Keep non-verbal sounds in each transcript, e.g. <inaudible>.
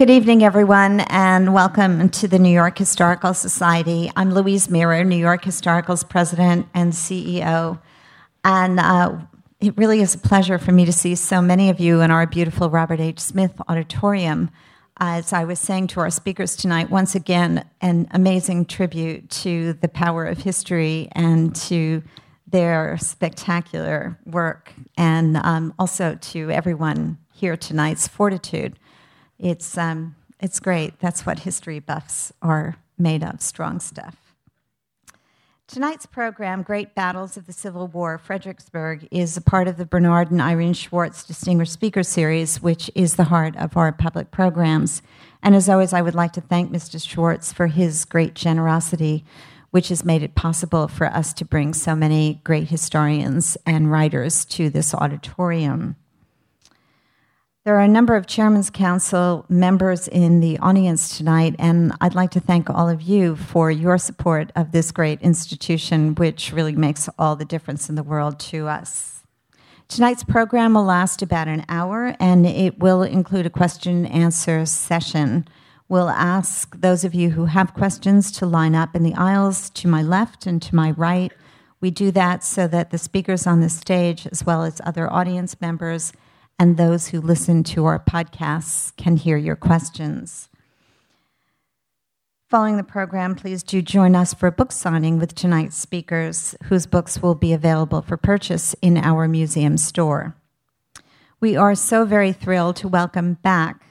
Good evening, everyone, and welcome to the New York Historical Society. I'm Louise Mirrer, New York Historical's president and CEO. And uh, it really is a pleasure for me to see so many of you in our beautiful Robert H. Smith Auditorium. As I was saying to our speakers tonight, once again, an amazing tribute to the power of history and to their spectacular work, and um, also to everyone here tonight's fortitude. It's, um, it's great. That's what history buffs are made of strong stuff. Tonight's program, Great Battles of the Civil War, Fredericksburg, is a part of the Bernard and Irene Schwartz Distinguished Speaker Series, which is the heart of our public programs. And as always, I would like to thank Mr. Schwartz for his great generosity, which has made it possible for us to bring so many great historians and writers to this auditorium. There are a number of Chairman's Council members in the audience tonight, and I'd like to thank all of you for your support of this great institution, which really makes all the difference in the world to us. Tonight's program will last about an hour, and it will include a question and answer session. We'll ask those of you who have questions to line up in the aisles to my left and to my right. We do that so that the speakers on the stage, as well as other audience members, and those who listen to our podcasts can hear your questions. Following the program, please do join us for a book signing with tonight's speakers, whose books will be available for purchase in our museum store. We are so very thrilled to welcome back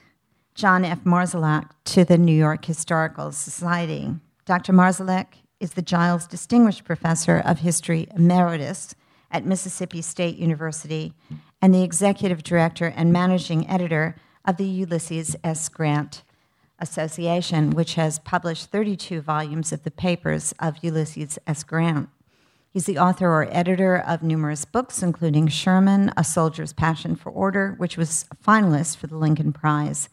John F. Marszalek to the New York Historical Society. Dr. Marszalek is the Giles Distinguished Professor of History Emeritus at Mississippi State University and the executive director and managing editor of the Ulysses S. Grant Association, which has published 32 volumes of the papers of Ulysses S. Grant. He's the author or editor of numerous books, including Sherman, A Soldier's Passion for Order, which was a finalist for the Lincoln Prize,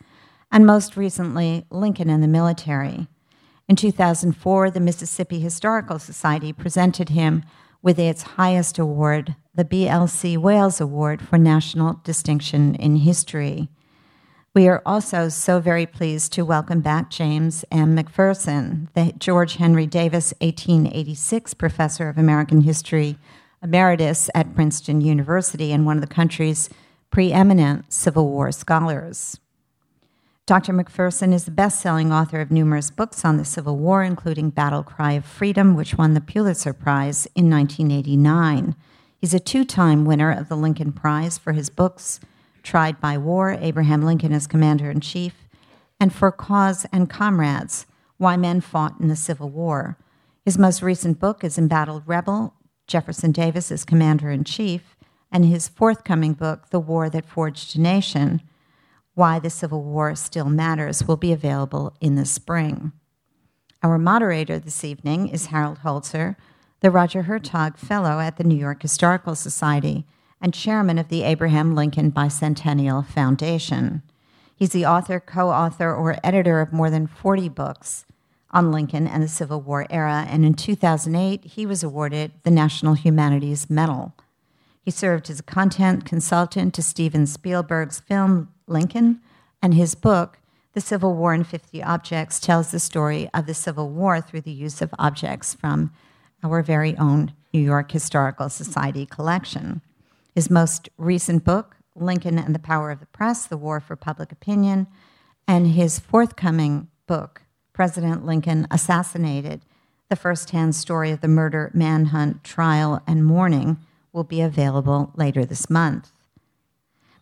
and most recently, Lincoln and the Military. In 2004, the Mississippi Historical Society presented him with its highest award, the BLC Wailes Award for National Distinction in History. We are also so very pleased to welcome back James M. McPherson, the George Henry Davis 1886 Professor of American History Emeritus at Princeton University and one of the country's preeminent Civil War scholars. Dr. McPherson is the best selling author of numerous books on the Civil War, including Battle Cry of Freedom, which won the Pulitzer Prize in 1989. He's a two time winner of the Lincoln Prize for his books, Tried by War, Abraham Lincoln as Commander in Chief, and For Cause and Comrades, Why Men Fought in the Civil War. His most recent book is Embattled Rebel, Jefferson Davis as Commander in Chief, and his forthcoming book, The War That Forged a Nation why the Civil War Still Matters will be available in the spring. Our moderator this evening is Harold Holzer, the Roger Hertog Fellow at the New York Historical Society and chairman of the Abraham Lincoln Bicentennial Foundation. He's the author, co author, or editor of more than 40 books on Lincoln and the Civil War era, and in 2008, he was awarded the National Humanities Medal. He served as a content consultant to Steven Spielberg's film Lincoln, and his book, The Civil War in 50 Objects, tells the story of the Civil War through the use of objects from our very own New York Historical Society collection. His most recent book, Lincoln and the Power of the Press The War for Public Opinion, and his forthcoming book, President Lincoln Assassinated The Firsthand Story of the Murder, Manhunt, Trial, and Mourning, will be available later this month.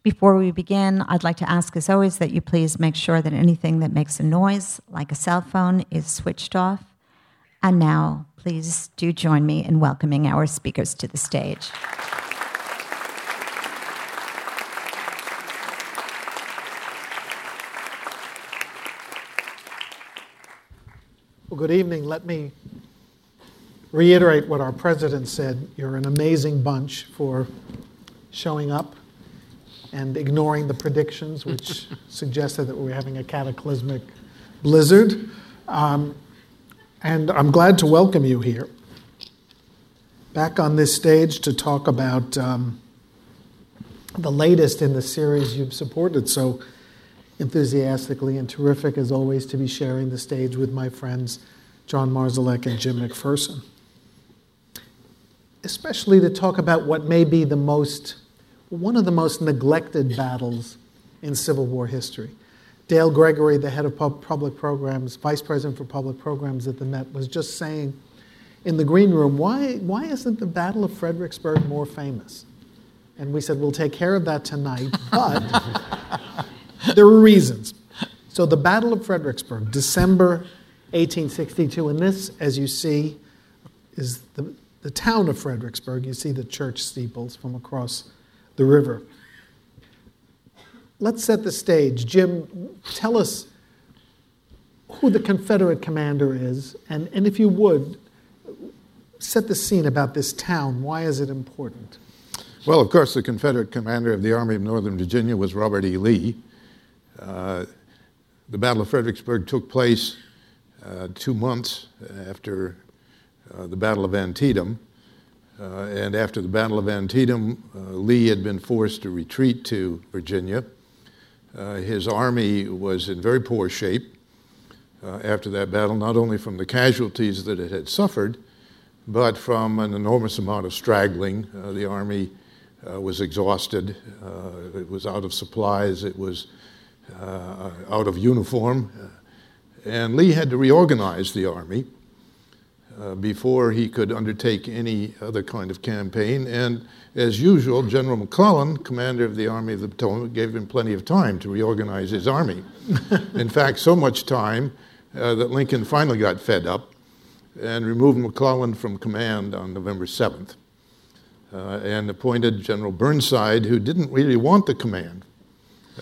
Before we begin, I'd like to ask, as always, that you please make sure that anything that makes a noise, like a cell phone, is switched off. And now, please do join me in welcoming our speakers to the stage. Well, good evening. Let me reiterate what our president said. You're an amazing bunch for showing up and ignoring the predictions, which <laughs> suggested that we were having a cataclysmic blizzard. Um, and I'm glad to welcome you here. Back on this stage to talk about um, the latest in the series you've supported so enthusiastically and terrific as always to be sharing the stage with my friends John Marszalek and Jim McPherson. Especially to talk about what may be the most, one of the most neglected battles in Civil War history. Dale Gregory, the head of public programs, vice president for public programs at the Met, was just saying in the green room, why, why isn't the Battle of Fredericksburg more famous? And we said, we'll take care of that tonight, <laughs> but there were reasons. So, the Battle of Fredericksburg, December 1862, and this, as you see, is the, the town of Fredericksburg. You see the church steeples from across the river. Let's set the stage. Jim, tell us who the Confederate commander is, and, and if you would, set the scene about this town. Why is it important? Well, of course, the Confederate commander of the Army of Northern Virginia was Robert E. Lee. Uh, the Battle of Fredericksburg took place uh, two months after uh, the Battle of Antietam. Uh, and after the Battle of Antietam, uh, Lee had been forced to retreat to Virginia. Uh, his army was in very poor shape after that battle, not only from the casualties that it had suffered, but from an enormous amount of straggling. the army uh, was exhausted. Uh, it was out of supplies. It was uh, out of uniform. And Lee had to reorganize the army uh, before he could undertake any other kind of campaign. And as usual, General McClellan, commander of the Army of the Potomac, gave him plenty of time to reorganize his army. <laughs> In fact, so much time uh, that Lincoln finally got fed up and removed McClellan from command on November 7th uh, and appointed General Burnside, who didn't really want the command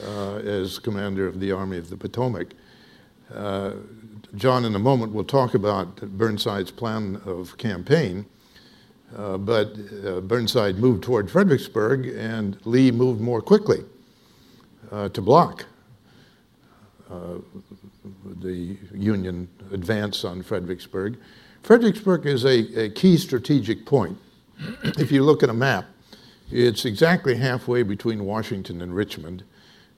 uh, as commander of the Army of the Potomac. Uh, John, in a moment, will talk about Burnside's plan of campaign. Uh, but uh, Burnside moved toward Fredericksburg, and Lee moved more quickly uh, to block the Union advance on Fredericksburg. Fredericksburg is a, a key strategic point if you look at a map, it's exactly halfway between Washington and Richmond.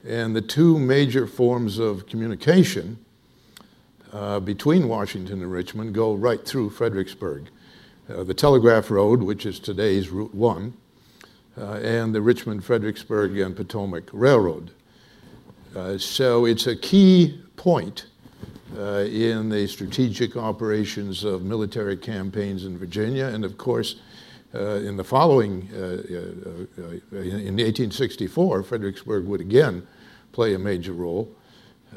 And the two major forms of communication uh, between Washington and Richmond go right through Fredericksburg. Uh, the Telegraph Road, which is today's Route 1, uh, and the Richmond, Fredericksburg, and Potomac Railroad. Uh, so it's a key point uh, in the strategic operations of military campaigns in Virginia, and of course, uh, in the following, uh, in 1864, Fredericksburg would again play a major role.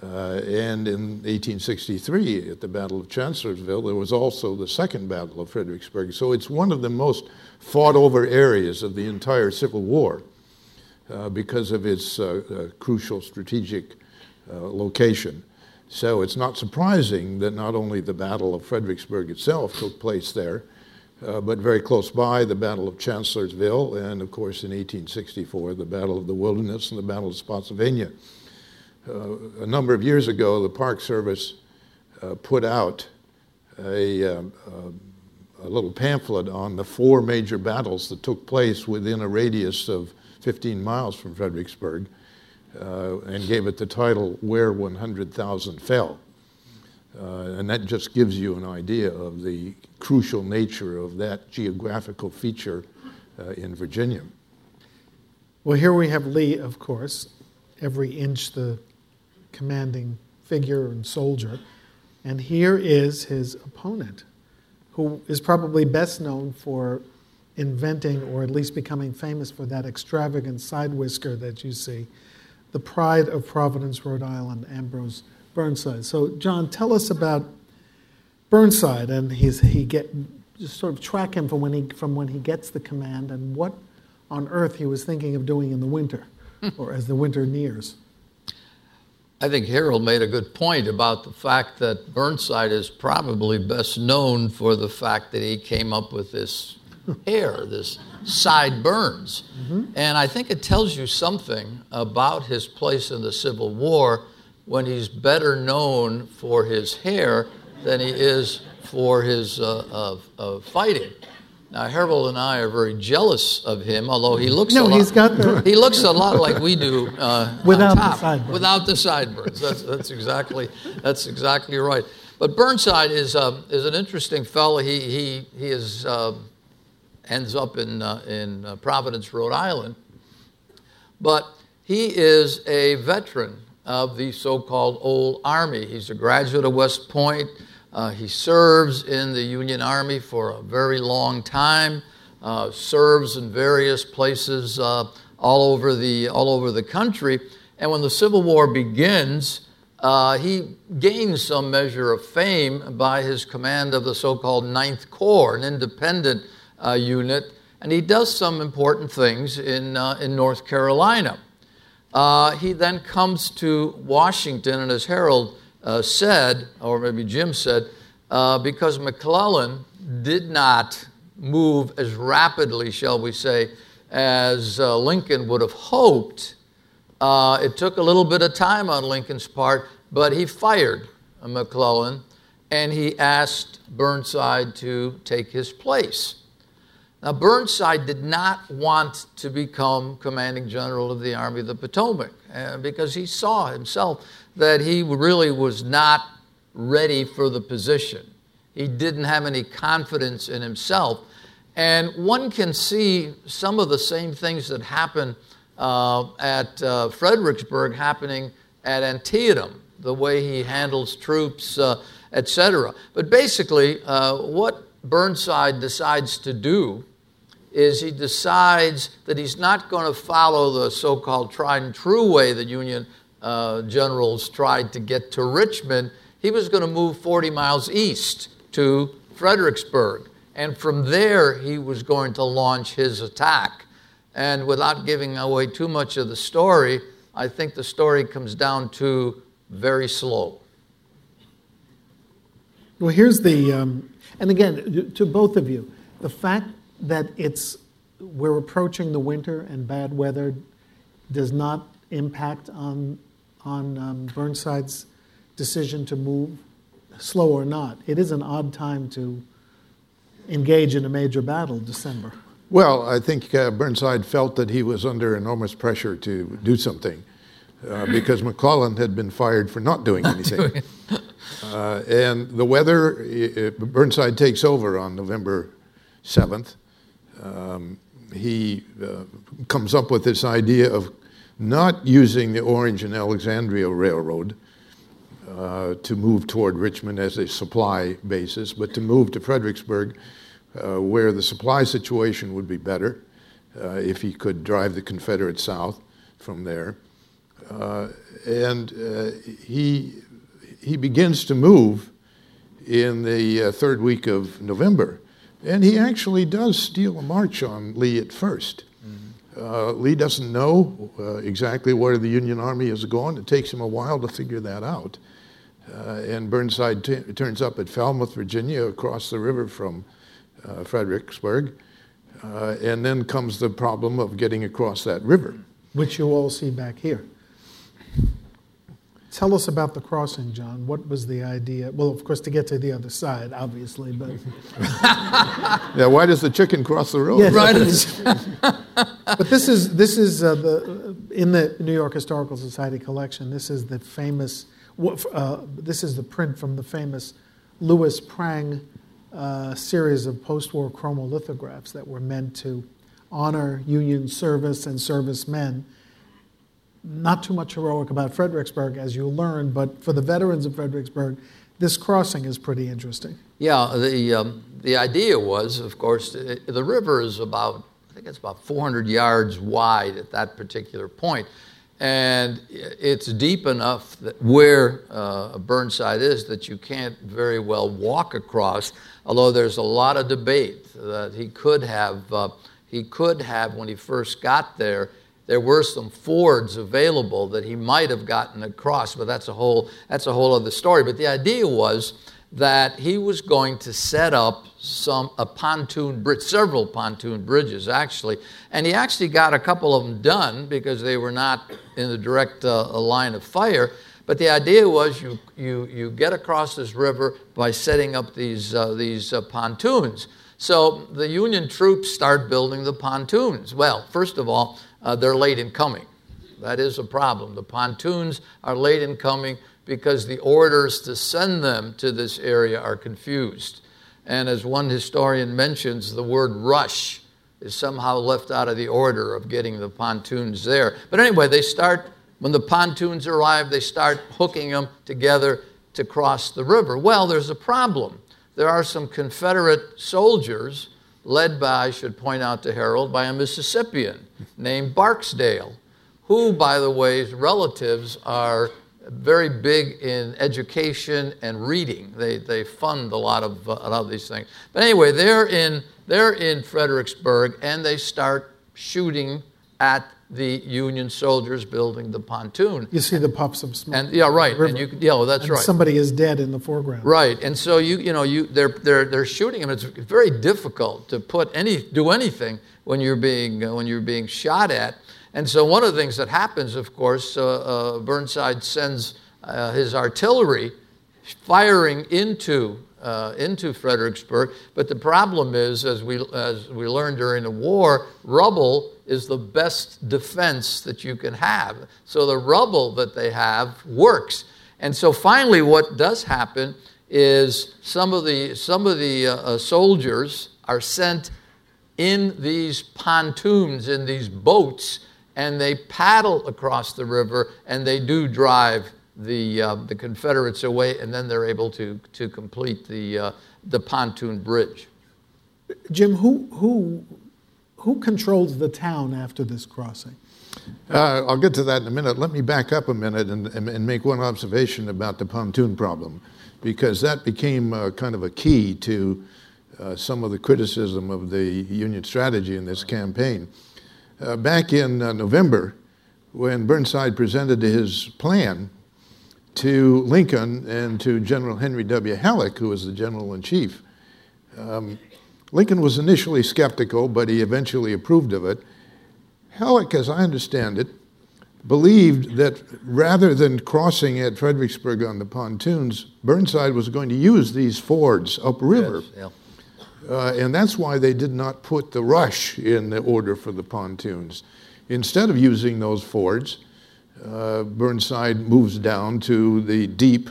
Uh, and in 1863, at the Battle of Chancellorsville, there was also the Second Battle of Fredericksburg. So it's one of the most fought over areas of the entire Civil War uh, because of its uh, crucial strategic location. So it's not surprising that not only the Battle of Fredericksburg itself took place there, uh, but very close by, the Battle of Chancellorsville, and of course in 1864, the Battle of the Wilderness and the Battle of Spotsylvania. Uh, a number of years ago, the Park Service uh, put out a, uh, a, little pamphlet on the four major battles that took place within a radius of 15 miles from Fredericksburg uh, and gave it the title Where 100,000 Fell. Uh, and that just gives you an idea of the crucial nature of that geographical feature uh, in Virginia. Well, here we have Lee, of course, every inch the commanding figure and soldier. And here is his opponent, who is probably best known for inventing or at least becoming famous for that extravagant side whisker that you see, the pride of Providence, Rhode Island, Ambrose Burnside. So, John, tell us about Burnside and his, he get just sort of track him from when he from when he gets the command and what on earth he was thinking of doing in the winter <laughs> or as the winter nears. I think Harold made a good point about the fact that Burnside is probably best known for the fact that he came up with this hair, this side burns. Mm-hmm. And I think it tells you something about his place in the Civil War when he's better known for his hair than he is for his uh, uh, uh, fighting. Now Harold and I are very jealous of him, although he looks No, a lot, he's got the- <laughs> he looks a lot like we do uh, <laughs> Without on the sideburns. Without the sideburns. That's that's exactly that's exactly right. But Burnside is um, is an interesting fellow. He he he is um, ends up in uh, in uh, Providence, Rhode Island, but he is a veteran of the so-called Old Army. He's a graduate of West Point. Uh, he serves in the Union Army for a very long time. Uh, serves in various places uh, all over the all over the country. And when the Civil War begins, uh, he gains some measure of fame by his command of the so-called Ninth Corps, an independent uh, unit, and he does some important things in uh, in North Carolina. He then comes to Washington, and as Harold uh, said, or maybe Jim said, uh, because McClellan did not move as rapidly, shall we say, as uh, Lincoln would have hoped. Uh, it took a little bit of time on Lincoln's part, but he fired McClellan and he asked Burnside to take his place. Now, Burnside did not want to become commanding general of the Army of the Potomac uh, because he saw himself that he really was not ready for the position. He didn't have any confidence in himself. And one can see some of the same things that happened uh, at uh, Fredericksburg happening at Antietam, the way he handles troops, uh, etc. But basically, uh, what Burnside decides to do is he decides that he's not going to follow the so called tried and true way the Union uh, generals tried to get to Richmond. He was going to move 40 miles east to Fredericksburg. And from there, he was going to launch his attack. And without giving away too much of the story, I think the story comes down to very slow. Well, here's the, um, and again, to both of you, the fact that it's we're approaching the winter and bad weather does not impact on on um, Burnside's decision to move, slow or not. It is an odd time to engage in a major battle, December. Well, I think uh, Burnside felt that he was under enormous pressure to do something uh, because McClellan had been fired for not doing anything. Uh, and the weather, i- i- Burnside takes over on November 7th. Um, he uh, comes up with this idea of not using the Orange and Alexandria Railroad uh, to move toward Richmond as a supply basis, but to move to Fredericksburg, uh, where the supply situation would be better uh, if he could drive the Confederates south from there. Uh, and uh, he, he begins to move in the uh, third week of November. And he actually does steal a march on Lee at 1st Uh, Lee doesn't know uh, exactly where the Union Army is going. It takes him a while to figure that out. Uh, and Burnside t- turns up at Falmouth, Virginia, across the river from uh, Fredericksburg. Uh, and then comes the problem of getting across that river. which you all see back here. Tell us about the crossing, John. What was the idea? Well, of course, to get to the other side, obviously, but <laughs> Yeah, why does the chicken cross the road? Yes. Right. <laughs> but this is this is uh, the in the New York Historical Society collection. This is the famous. Uh, this is the print from the famous Louis Prang uh, series of post-war chromolithographs that were meant to honor Union service and servicemen. Not too much heroic about Fredericksburg, as you'll learn, but for the veterans of Fredericksburg, this crossing is pretty interesting. Yeah, the, um, the idea was, of course, the, the river is about, I think it's about 400 yards wide at that particular point. And it's deep enough where uh, Burnside is that you can't very well walk across, although there's a lot of debate that he could have, uh, he could have, when he first got there, there were some fords available that he might have gotten across, but that's a whole that's a whole other story. But the idea was that he was going to set up some a pontoon bridge, several pontoon bridges actually, and he actually got a couple of them done because they were not in the direct uh, line of fire. But the idea was you you you get across this river by setting up these uh, these uh, pontoons. So the Union troops start building the pontoons. Well, first of all, uh, they're late in coming. That is a problem. The pontoons are late in coming because the orders to send them to this area are confused. And as one historian mentions, the word rush is somehow left out of the order of getting the pontoons there. But anyway, they start, when the pontoons arrive, they start hooking them together to cross the river. Well, there's a problem. There are some Confederate soldiers, led by, I should point out to Harold, by a Mississippian named Barksdale, who, by the way, relatives are very big in education and reading. They, they fund a lot of, uh, a lot of these things. But anyway, they're in, they're in Fredericksburg and they start shooting at the Union soldiers building the pontoon. You see the puffs of smoke. And yeah, right. And you, yeah, well, that's and right. Somebody is dead in the foreground. Right, and so you you know you they're they're they're shooting them. It's very difficult to put any do anything when you're being uh, when you're being shot at. And so one of the things that happens, of course, uh, uh, Burnside sends uh, his artillery firing into uh, into Fredericksburg. But the problem is, as we as we learned during the war, rubble is the best defense that you can have. So the rubble that they have works. And so finally, what does happen is some of the some of the uh, uh soldiers are sent in these pontoons in these boats and they paddle across the river and they do drive the, uh, the Confederates away, and then they're able to, to complete the, uh, the pontoon bridge. Jim, who, who, who controls the town after this crossing? Uh, I'll get to that in a minute. Let me back up a minute and, and, and make one observation about the pontoon problem, because that became uh, kind of a key to uh, some of the criticism of the Union strategy in this campaign. Uh, back in uh, November, when Burnside presented his plan to Lincoln and to General Henry W. Halleck, who was the general in chief, um, Lincoln was initially skeptical, but he eventually approved of it. Halleck, as I understand it, believed that rather than crossing at Fredericksburg on the pontoons, Burnside was going to use these fords upriver. Yes, yeah. Uh, and that's why they did not put the rush in the order for the pontoons. Instead of using those fords, uh, Burnside moves down to the deep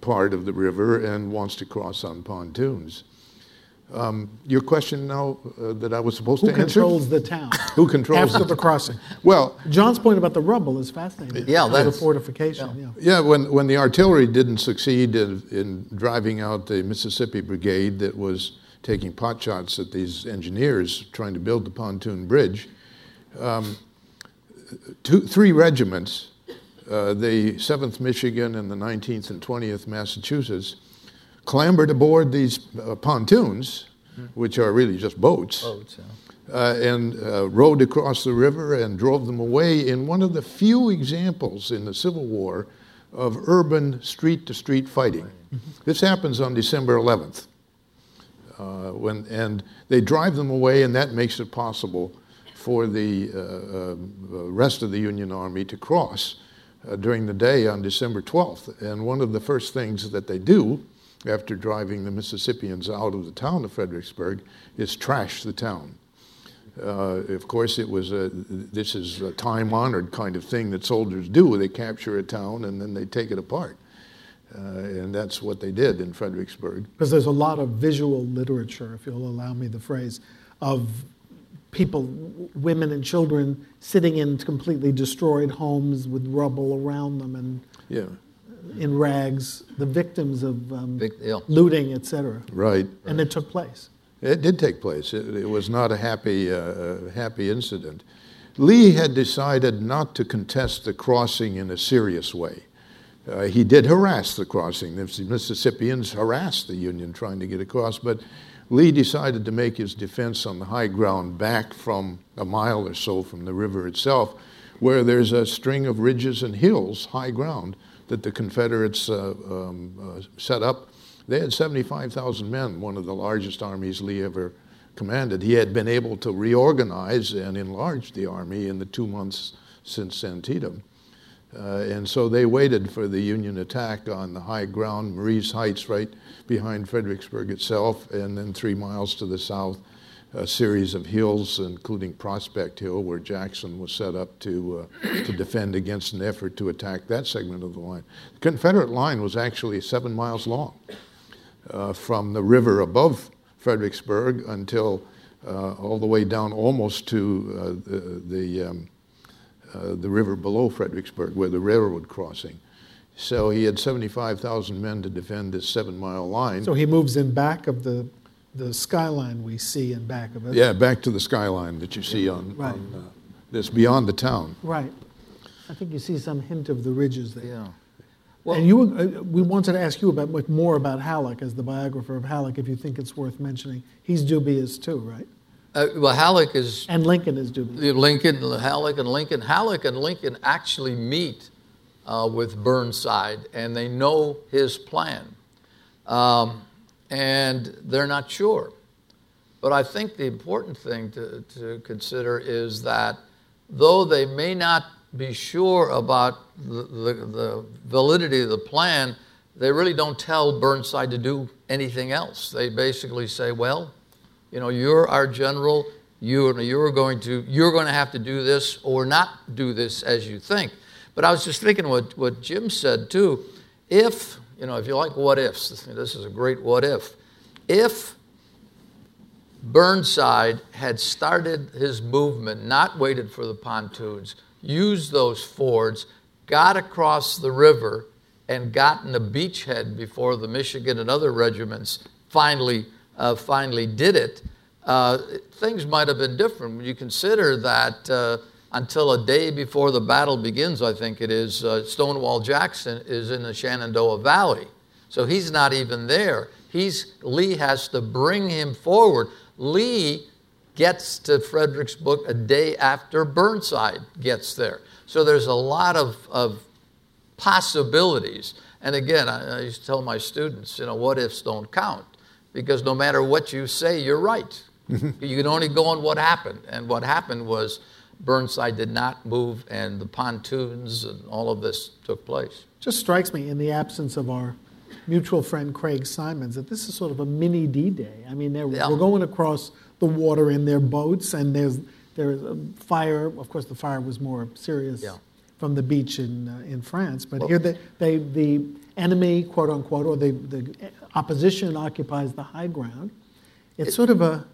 part of the river and wants to cross on pontoons. Um, your question now uh, that I was supposed Who to answer? Who controls the town? <laughs> Who controls after the crossing? Well, John's point about the rubble is fascinating. Yeah, that's the fortification. Yeah. yeah. yeah, when when the artillery didn't succeed in, in driving out the Mississippi Brigade that was taking pot shots at these engineers trying to build the pontoon bridge, um, two, three regiments, uh, the 7th Michigan and the 19th and 20th Massachusetts, clambered aboard these uh, pontoons, mm-hmm. which are really just boats, boats yeah. Uh, and uh, rowed across the river and drove them away in one of the few examples in the Civil War of urban street to street fighting. This happens on December 11th. Uh, when, and they drive them away, and that makes it possible for the uh, uh, rest of the Union Army to cross uh, during the day on December 12th. And one of the first things that they do after driving the Mississippians out of the town of Fredericksburg is trash the town. Uh, of course, it was a, this is a time honored kind of thing that soldiers do. They capture a town and then they take it apart. Uh, and that's what they did in Fredericksburg. Because there's a lot of visual literature, if you'll allow me the phrase, of people, women and children, sitting in completely destroyed homes with rubble around them and yeah. in rags, the victims of um, Vic- yeah. looting, etc. Right. And it took place. It did take place. It, it was not a happy, uh, happy incident. Lee had decided not to contest the crossing in a serious way. Uh, he did harass the crossing. The Mississippians harassed the Union trying to get across, but Lee decided to make his defense on the high ground back from a mile or so from the river itself, where there's a string of ridges and hills, high ground, that the Confederates uh, um, uh, set up. They had 75,000 men, one of the largest armies Lee ever commanded. He had been able to reorganize and enlarge the army in the two months since Antietam. Uh, and so they waited for the Union attack on the high ground, Marye's Heights, right behind Fredericksburg itself, and then three miles to the south, a series of hills, including Prospect Hill, where Jackson was set up to, uh, to defend against an effort to attack that segment of the line. The Confederate line was actually seven miles long uh, from the river above Fredericksburg until uh, all the way down almost to uh, the, the, um, uh, the river below Fredericksburg, where the railroad crossing. So he had 75,000 men to defend this seven mile line. So he moves in back of the, the skyline we see in back of it. Yeah, back to the skyline that you see on, Right. on uh, this beyond the town. Right. I think you see some hint of the ridges there. Yeah. Well, and you, uh, we wanted to ask you about much more about Halleck as the biographer of Halleck, if you think it's worth mentioning. He's dubious too, right? Uh, well, Halleck is And Lincoln is dubious. Lincoln, Halleck, and Lincoln. Halleck and Lincoln actually meet uh, with Burnside, and they know his plan, um, and they're not sure. But I think the important thing to, to consider is that though they may not be sure about the, the, the validity of the plan, they really don't tell Burnside to do anything else. They basically say, well, you know, you're our general. You, you're going to you're going to have to do this or not do this as you think. But I was just thinking what what Jim said too. If you know, if you like what ifs, this is a great what if. If Burnside had started his movement, not waited for the pontoons, used those fords, got across the river, and gotten a beachhead before the Michigan and other regiments finally uh, finally did it, uh, things might have been different. When you consider that uh, until a day before the battle begins, I think it is, uh, Stonewall Jackson is in the Shenandoah Valley. So he's not even there. He's, Lee has to bring him forward. Lee gets to Fredericksburg a day after Burnside gets there. So there's a lot of, of possibilities. And again, I, I used to tell my students, you know, what ifs don't count because no matter what you say, you're right. <laughs> you can only go on what happened. And what happened was Burnside did not move, and the pontoons and all of this took place. Just strikes me in the absence of our mutual friend Craig Symonds that this is sort of a mini D-Day. I mean, they're, Yeah. we're going across the water in their boats, and there's there's a fire. Of course, the fire was more serious Yeah. from the beach in uh, in France, but here they, they the enemy, quote unquote, or the the opposition occupies the high ground. It's sort of a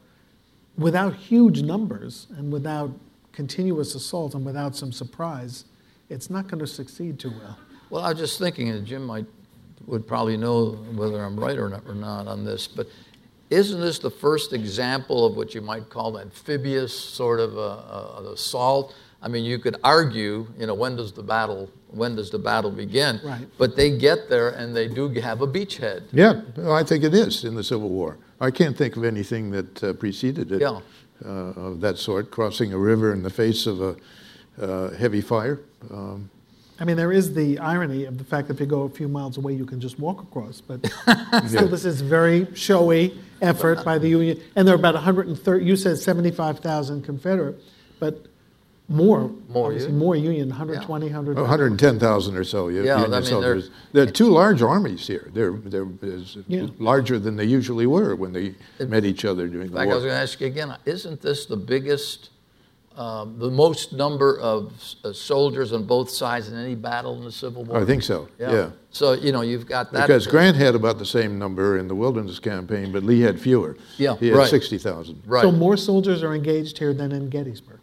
without huge numbers and without continuous assault and without some surprise, it's not going to succeed too well. Well, I was just thinking, and Jim might would probably know whether I'm right or not, or not on this, but isn't this the first example of what you might call amphibious sort of a, a, an assault? I mean, you could argue, you know, when does the battle when does the battle begin? Right. But they get there and they do have a beachhead. Yeah, well, I think it is in the Civil War. I can't think of anything that uh, preceded it Yeah. uh, of that sort, crossing a river in the face of a uh, heavy fire. Um, I mean, there is the irony of the fact that if you go a few miles away, you can just walk across. But <laughs> still, this is very showy effort by the Union. And there are about 130, you said 75,000 Confederate, but more, More Union. more Union, 120, 100. 110,000 or so U- Yeah, I mean, they're- soldiers. There are two large armies here. They're, they're Yeah. larger than they usually were when they met each other during In the fact, I was going to ask you again, isn't this the biggest, um, the most number of uh, soldiers on both sides in any battle in the Civil War? I think so, yeah. So, you know, you've got that. Because Grant had about the same number in the Wilderness Campaign, but Lee had fewer. Yeah, He had right. 60,000. Right. So more soldiers are engaged here than in Gettysburg.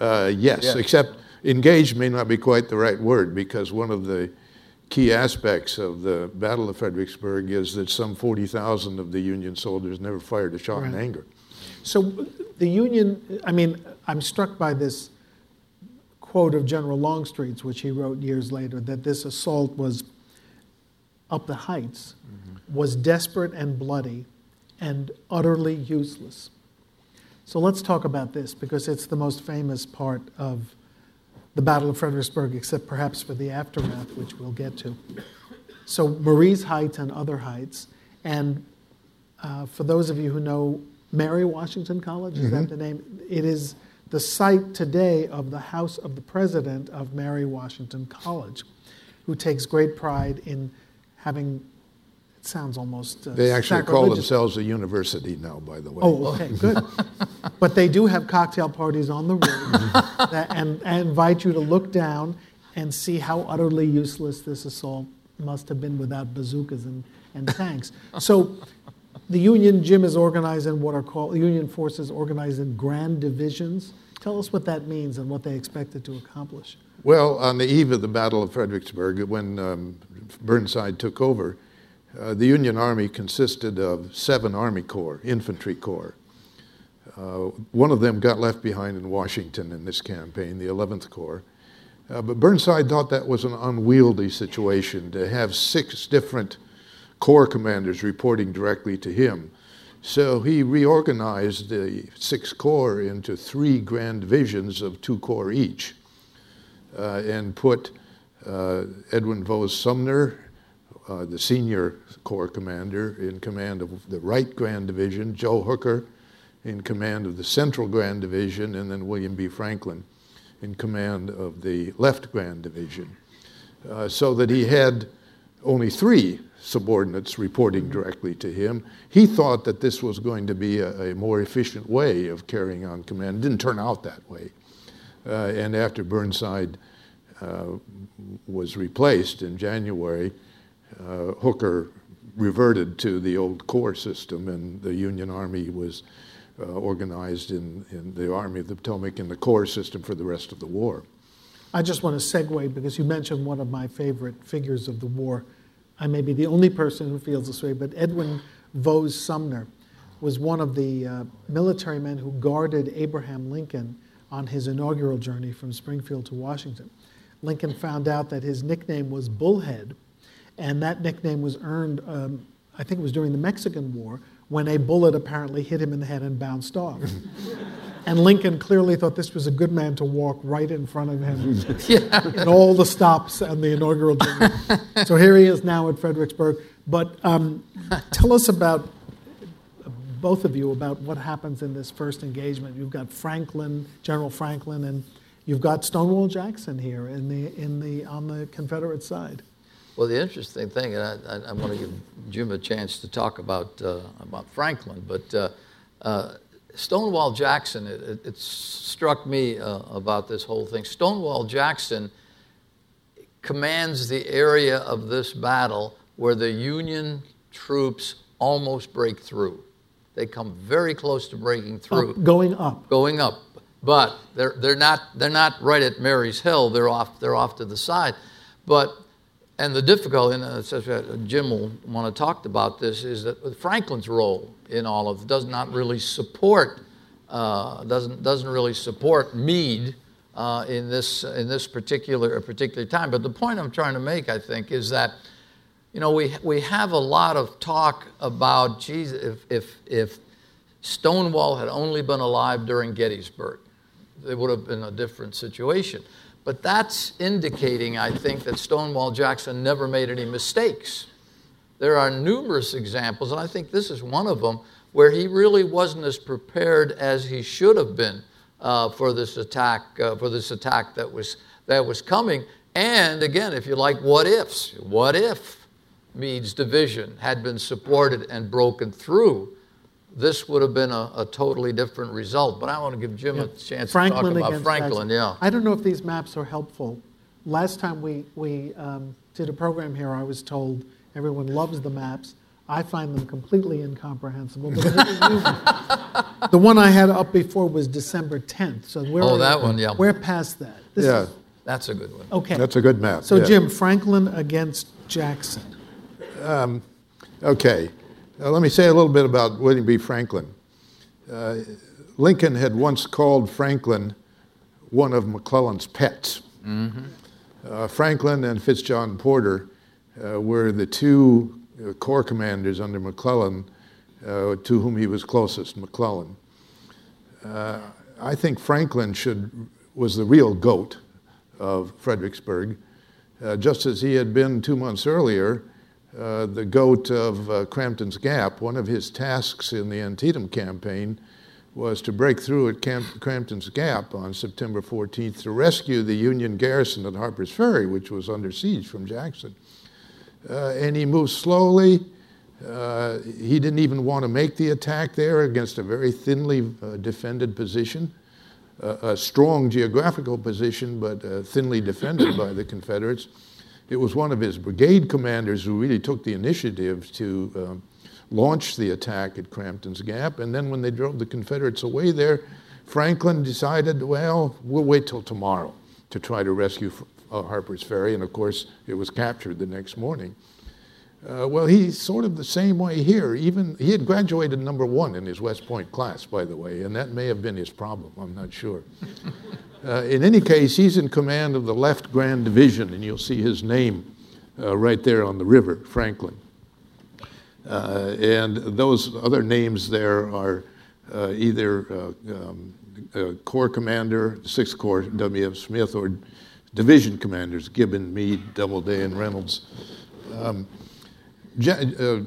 Uh, yes, Yeah. except engaged may not be quite the right word because one of the key aspects of the Battle of Fredericksburg is that some 40,000 of the Union soldiers never fired a shot in anger. So the Union, I mean, I'm struck by this quote of General Longstreet's, which he wrote years later, that this assault was up the heights, was desperate and bloody and utterly useless. So let's talk about this because it's the most famous part of the Battle of Fredericksburg, except perhaps for the aftermath, which we'll get to. So Marye's Heights and other heights, and uh, for those of you who know Mary Washington College, is that the name? It is the site today of the house of the president of Mary Washington College, who takes great pride in having. It sounds almost. Uh, They actually call themselves a university now, by the way. Oh, okay, good. <laughs> but they do have cocktail parties on the roof <laughs> that, and, and invite you to look down and see how utterly useless this assault must have been without bazookas and, and tanks. So the Union, Jim, is organized in what are called, Union forces organized in grand divisions. Tell us what that means and what they expected to accomplish. Well, on the eve of the Battle of Fredericksburg, when um, Burnside took over, uh, the Union Army consisted of seven Army Corps, infantry corps. Uh, one of them got left behind in Washington in this campaign, the 11th Corps. Uh, but Burnside thought that was an unwieldy situation to have six different corps commanders reporting directly to him. So he reorganized the six corps into three grand divisions of two corps each uh, and put uh, Edwin Vose Sumner, uh, the senior corps commander, in command of the right Grand Division, Joe Hooker in command of the Central Grand Division, and then William B. Franklin in command of the left Grand Division, uh, so that he had only three subordinates reporting directly to him. He thought that this was going to be a, a more efficient way of carrying on command. It didn't turn out that way. Uh, and after Burnside uh, was replaced in January, uh, Hooker reverted to the old corps system, and the Union Army was uh, organized in, in the Army of the Potomac in the corps system for the rest of the war. I just want to segue because you mentioned one of my favorite figures of the war. I may be the only person who feels this way, but Edwin Vose Sumner was one of the uh, military men who guarded Abraham Lincoln on his inaugural journey from Springfield to Washington. Lincoln found out that his nickname was Bullhead, and that nickname was earned, um, I think it was during the Mexican War, when a bullet apparently hit him in the head and bounced off. <laughs> and Lincoln clearly thought this was a good man to walk right in front of him <laughs> in all the stops and the inaugural journey. <laughs> so here he is now at Fredericksburg. But um, tell us about both of you about what happens in this first engagement. You've got Franklin, General Franklin, and you've got Stonewall Jackson here in the, in the, on the Confederate side. Well, the interesting thing, and I, I, I want to give Jim a chance to talk about uh, about Franklin, but uh, uh, Stonewall Jackson, it, it, it struck me uh, about this whole thing. Stonewall Jackson commands the area of this battle where the Union troops almost break through. They come very close to breaking through Up, going up. going up, but they're, they're, not, they're not right at Mary's Hill. They're off, they're off to the side. But, and the difficulty, and uh, Jim will want to talk about this, is that Franklin's role in all of does not really support, uh, doesn't, doesn't really support Meade uh, in, this, in this particular, particular time. But the point I'm trying to make, I think, is that you know, we, we have a lot of talk about, Jesus, if, if, if Stonewall had only been alive during Gettysburg, it would have been a different situation. But that's indicating, I think, that Stonewall Jackson never made any mistakes. There are numerous examples, and I think this is one of them, where he really wasn't as prepared as he should have been uh, for this attack, uh, for this attack that was, that was coming. And again, if you like, what ifs? What if Meade's division had been supported and broken through? This would have been a, a totally different result. But I want to give Jim a chance Franklin to talk about against Franklin. Jackson. Yeah. I don't know if these maps are helpful. Last time we, we um, did a program here, I was told everyone loves the maps. I find them completely incomprehensible. But here's a new one. the one I had up before was December 10th. So we're Oh, that one, yeah. We're past that. This yeah, is- That's a good one. okay. that's a good map. so yeah. Jim, Franklin against Jackson. Okay. Now, let me say a little bit about William B. Franklin. Uh, Lincoln had once called Franklin one of McClellan's pets. Uh, Franklin and Fitzjohn Porter uh, were the two uh, corps commanders under McClellan uh, to whom he was closest, McClellan. Uh, I think Franklin should, was the real goat of Fredericksburg, uh, just as he had been two months earlier uh, the goat of uh, Crampton's Gap. One of his tasks in the Antietam campaign was to break through at Camp, Crampton's Gap on September 14th to rescue the Union garrison at Harper's Ferry, which was under siege from Jackson. Uh, and he moved slowly. Uh, he didn't even want to make the attack there against a very thinly uh, defended position, a strong geographical position, but uh, thinly defended by the Confederates. It was one of his brigade commanders who really took the initiative to um, launch the attack at Crampton's Gap. And then when they drove the Confederates away there, Franklin decided, well, we'll wait till tomorrow to try to rescue uh, Harper's Ferry, and of course, it was captured the next morning. Uh, well, he's sort of the same way here. Even he had graduated number one in his West Point class, by the way, and that may have been his problem. I'm not sure. Uh, in any case, he's in command of the Left Grand Division, and you'll see his name uh, right there on the river, Franklin. Uh, and those other names there are uh, either um, Corps Commander, Sixth Corps, W.F. Smith, or division commanders, Gibbon, Meade, Doubleday, and Reynolds. Um, uh, uh,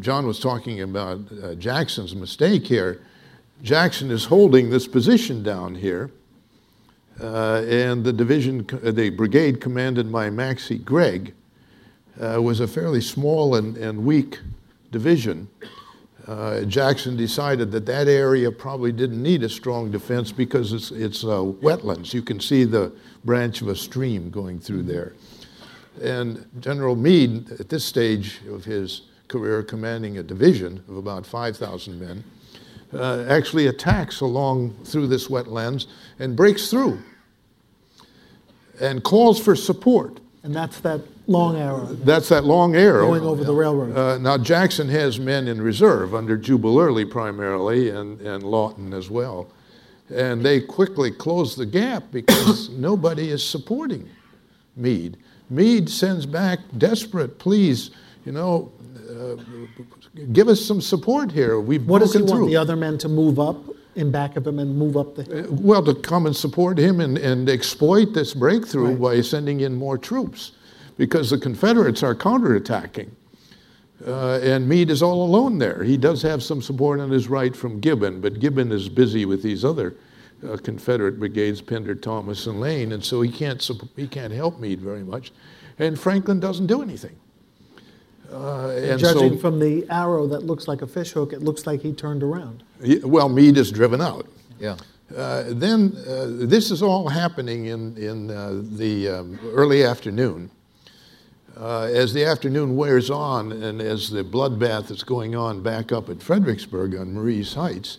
John was talking about uh, Jackson's mistake here. Jackson is holding this position down here, uh, and the division, uh, the brigade commanded by Maxcy Gregg, uh, was a fairly small and, and weak division. Uh, Jackson decided that that area probably didn't need a strong defense because it's, it's uh, wetlands. You can see the branch of a stream going through there. And General Meade, at this stage of his career, commanding a division of about 5,000 men, uh, actually attacks along through this wetlands and breaks through and calls for support. And that's that long arrow. That's that long arrow. Going over the railroad. Uh, now, Jackson has men in reserve under Jubal Early primarily and, and Lawton as well. And they quickly close the gap because <coughs> nobody is supporting Meade. Meade sends back desperate, please, you know, uh, give us some support here. We've what does he through. want the other men to move up in back of him and move up the? Uh, well, to come and support him and, and exploit this breakthrough right. by sending in more troops, because the Confederates are counterattacking. Uh, and Meade is all alone there. He does have some support on his right from Gibbon, but Gibbon is busy with these other uh, Confederate brigades, Pender, Thomas, and Lane, and so he can't, he can't help Meade very much. And Franklin doesn't do anything. Uh, and Judging so, from the arrow that looks like a fishhook, it looks like he turned around. He, well, Meade is driven out. Yeah. Uh, then uh, this is all happening in, in uh, the um, early afternoon. Uh, as the afternoon wears on and as the bloodbath is going on back up at Fredericksburg on Marye's Heights,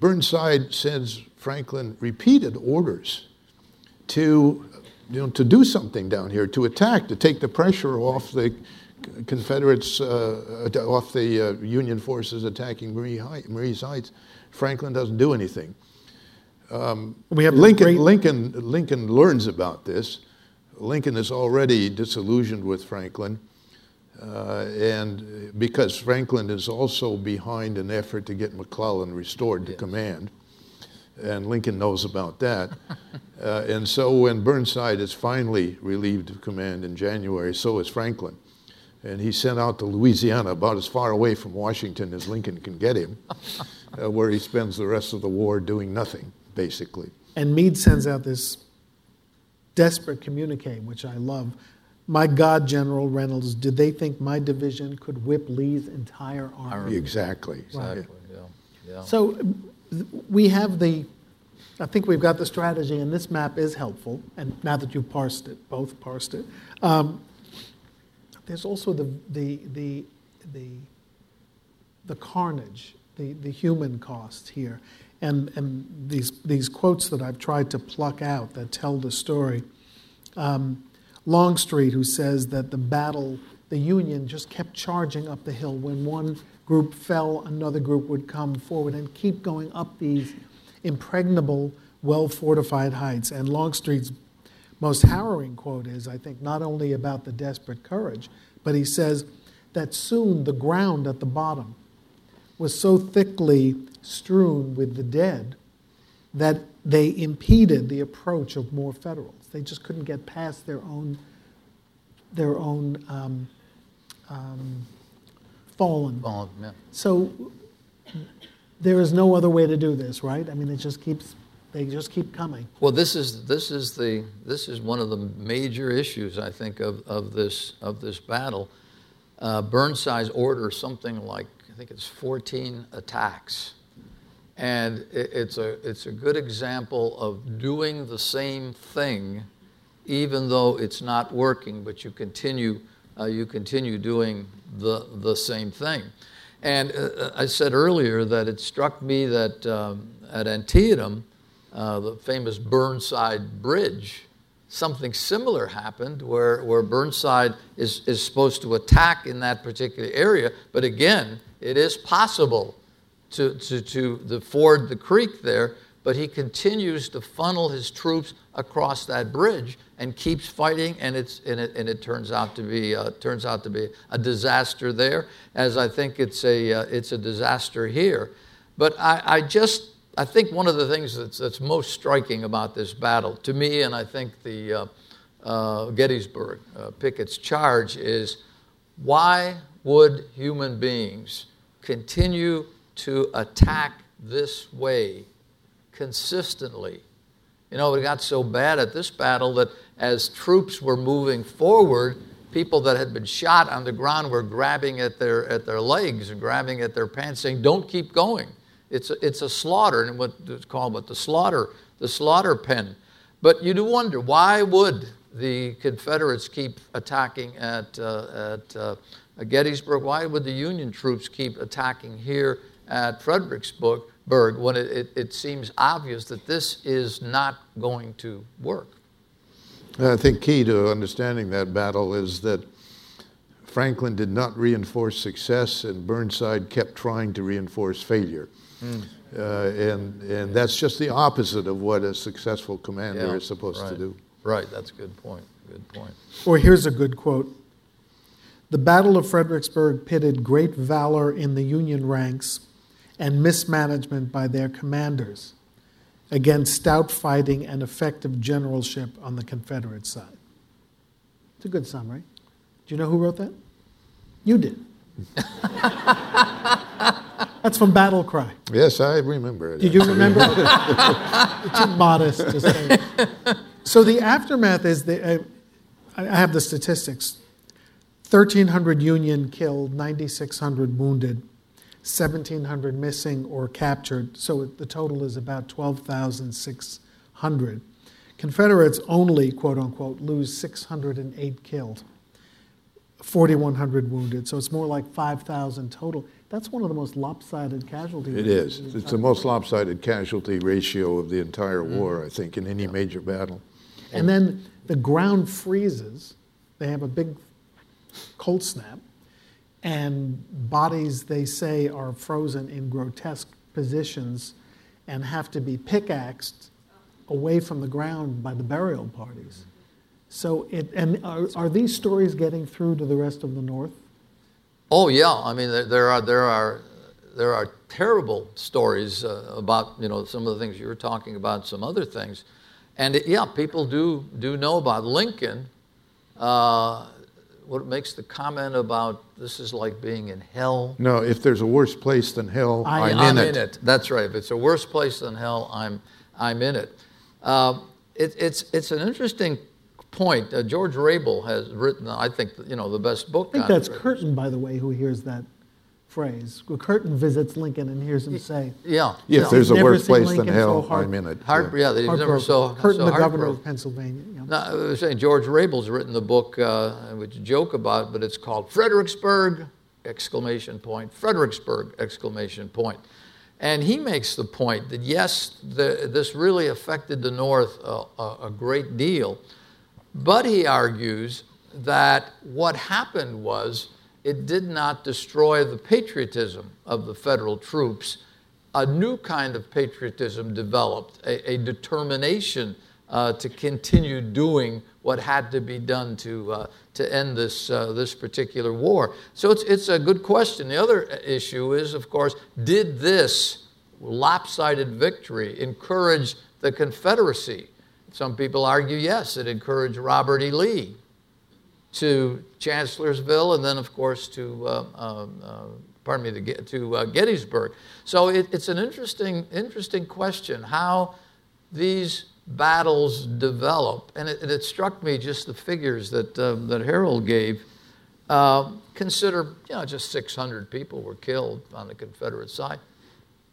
Burnside sends Franklin repeated orders to, you know, to do something down here, to attack, to take the pressure off the Confederates, uh, off the uh, Union forces attacking Marye Height, Marye's Heights. Franklin doesn't do anything. Um, we have Lincoln, great... Lincoln, Lincoln learns about this. Lincoln is already disillusioned with Franklin. Uh, and because Franklin is also behind an effort to get McClellan restored to yes. command, and Lincoln knows about that. <laughs> uh, and so when Burnside is finally relieved of command in January, so is Franklin. And he's sent out to Louisiana, about as far away from Washington as Lincoln can get him, <laughs> uh, where he spends the rest of the war doing nothing, basically. And Meade sends out this desperate communique, which I love, my God, General Reynolds, did they think my division could whip Lee's entire army? Exactly. Exactly. Yeah. yeah. So we have the, I think we've got the strategy, and this map is helpful. And now that you've parsed it, both parsed it, um, there's also the the the the the carnage, the the human cost here, and and these these quotes that I've tried to pluck out that tell the story. Um, Longstreet, who says that the battle, the Union just kept charging up the hill. When one group fell, another group would come forward and keep going up these impregnable, well fortified heights. And Longstreet's most harrowing quote is, I think, not only about the desperate courage, but he says that soon the ground at the bottom was so thickly strewn with the dead that they impeded the approach of more Federals. They just couldn't get past their own, their own um, um, fallen. Fallen, yeah. So there is no other way to do this, right? I mean, it just keeps they just keep coming. Well, this is this is the this is one of the major issues I think of, of this of this battle. Uh, Burnside's order something like I think it's 14 attacks, and it, it's a it's a good example of doing the same thing, even though it's not working, but you continue uh, you continue doing the the same thing. And uh, I said earlier that it struck me that um, at Antietam uh, the famous Burnside Bridge, something similar happened where, where Burnside is, is supposed to attack in that particular area, but again, it is possible to, to, to the ford the creek there, but he continues to funnel his troops across that bridge and keeps fighting, and, it's, and, it, and it turns out to be uh, turns out to be a disaster there, as I think it's a uh, it's a disaster here. But I, I just I think one of the things that's, that's most striking about this battle, to me, and I think the uh, uh, Gettysburg, uh, Pickett's charge, is why would human beings continue to attack this way consistently? You know, it got so bad at this battle that as troops were moving forward, people that had been shot on the ground were grabbing at their, at their legs and grabbing at their pants, saying, Don't keep going it's a, it's a slaughter, and what it's called what the slaughter, the slaughter pen. But you do wonder why would the Confederates keep attacking at, uh, at uh, Gettysburg? Why would the Union troops keep attacking here at Fredericksburg when it, it, it seems obvious that this is not going to work? I think key to understanding that battle is that Franklin did not reinforce success, and Burnside kept trying to reinforce failure. Mm. Uh, and, and that's just the opposite of what a successful commander yeah, is supposed right. to do. Right, that's a good point. Good point. Or here's a good quote The Battle of Fredericksburg pitted great valor in the Union ranks and mismanagement by their commanders against stout fighting and effective generalship on the Confederate side. It's a good summary. Do you know who wrote that? You did. <laughs> That's from Battle Cry. Yes, I remember it. Did you remember? it's <laughs> too modest to say. So the aftermath is the. Uh, I have the statistics. 1,300 Union killed, 9,600 wounded, 1,700 missing or captured. So the total is about 12,600. Confederates only, quote unquote, lose 608 killed, 4,100 wounded. So it's more like 5,000 total. That's one of the most lopsided casualties. It is. It's the most lopsided casualty ratio of the entire mm. war, I think, in any major battle. And then the ground freezes. They have a big cold snap, and bodies, they say, are frozen in grotesque positions and have to be pickaxed away from the ground by the burial parties. So, it, and are, are these stories getting through to the rest of the North? Oh yeah, I mean there, there are there are there are terrible stories uh, about you know some of the things you were talking about, some other things, and it, yeah, people do do know about Lincoln. Uh, what makes the comment about this is like being in hell? No, if there's a worse place than hell, I, am, I'm in, in it. That's right. If it's a worse place than hell, I'm I'm in it. Uh, it it's it's an interesting point, uh, George Rable has written, I think, you know, the best book. I think that's it. Curtin, by the way, who hears that phrase. Well, Curtin visits Lincoln and hears him say, "Yeah, if yeah. there's a worse place than hell, so hard, I'm in it." Hard, yeah, yeah he's never so Curtin, so the governor of Pennsylvania. Yeah. No, I was saying George Rable's written the book, uh, which joke about, but it's called Fredericksburg! Exclamation point! Fredericksburg! Exclamation point! And he makes the point that yes, the, this really affected the North a, a, a great deal. But he argues that what happened was it did not destroy the patriotism of the federal troops. A new kind of patriotism developed, a, a determination uh, to continue doing what had to be done to, uh, to end this, uh, this particular war. So it's, it's a good question. The other issue is, of course, did this lopsided victory encourage the Confederacy some people argue, yes, it encouraged Robert E. Lee to Chancellorsville, and then, of course, to, uh, uh, uh pardon me, to, to uh, Gettysburg. So it, it's an interesting, interesting question how these battles develop. And it, it struck me just the figures that, um, that Harold gave. Uh, consider, you know, just 600 people were killed on the Confederate side.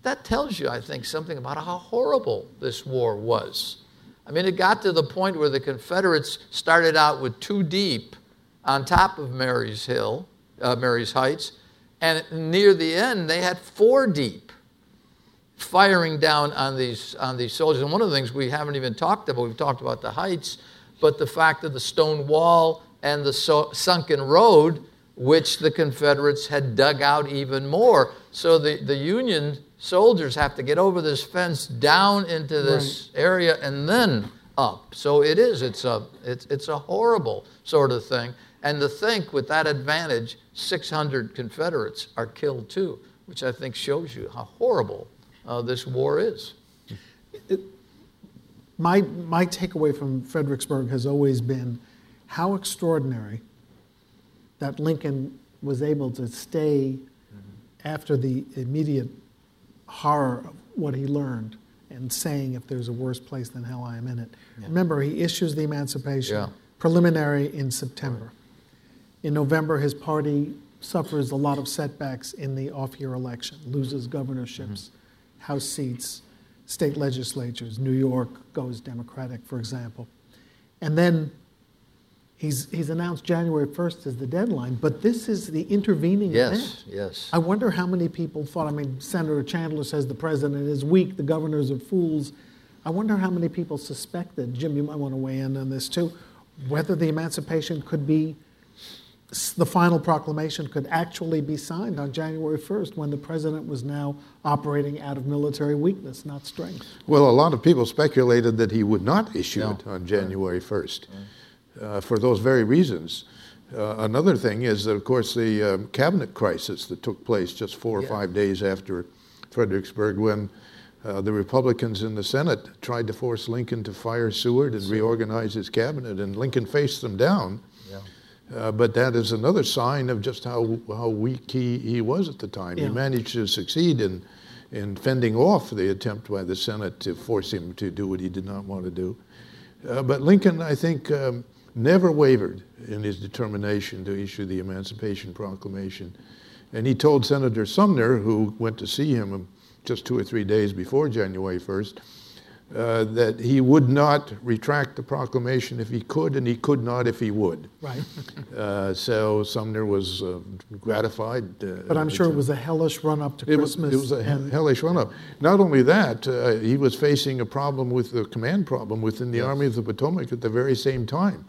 That tells you, I think, something about how horrible this war was. I mean, it got to the point where the Confederates started out with two deep on top of Mary's Hill, uh, Marye's Heights, and near the end they had four deep firing down on these on these soldiers. And one of the things we haven't even talked about, we've talked about the heights, but the fact of the stone wall and the so, sunken road, which the Confederates had dug out even more. So the, the Union soldiers have to get over this fence down into this right. area and then up. So it is, it's a, it's, it's a horrible sort of thing. And to think with that advantage, 600 Confederates are killed too, which I think shows you how horrible uh, this war is. It, my, my takeaway from Fredericksburg has always been how extraordinary that Lincoln was able to stay mm-hmm. after the immediate horror of what he learned and saying, if there's a worse place than hell, I am in it. Yeah. Remember, he issues the Emancipation yeah. preliminary in September. In November, his party suffers a lot of setbacks in the off year election, loses governorships, mm-hmm. House seats, state legislatures. New York goes Democratic, for example. And then He's, he's announced January 1st as the deadline, but this is the intervening yes, event. Yes, I wonder how many people thought, I mean, Senator Chandler says the president is weak, the governors are fools. I wonder how many people suspected, Jim, you might want to weigh in on this too, whether the emancipation could be, the final proclamation could actually be signed on January 1st when the president was now operating out of military weakness, not strength. Well, a lot of people speculated that he would not issue no. it on January 1st. Right uh, for those very reasons. Uh, another thing is, that, of course, the um, cabinet crisis that took place just four or yeah. five days after Fredericksburg when uh, the Republicans in the Senate tried to force Lincoln to fire Seward and reorganize his cabinet, and Lincoln faced them down. Uh, but that is another sign of just how, how weak he, he was at the time. Yeah. He managed to succeed in, in fending off the attempt by the Senate to force him to do what he did not want to do. Uh, but Lincoln, I think, um, never wavered in his determination to issue the Emancipation Proclamation. And he told Senator Sumner, who went to see him just two or three days before January 1st, uh, that he would not retract the proclamation if he could, and he could not if he would. Right. <laughs> uh, so Sumner was uh, gratified. Uh, but I'm sure it was a hellish run up to it Christmas. Was, it was a and... hellish run up. Not only that, uh, he was facing a problem with the command problem within the yes. Army of the Potomac at the very same time.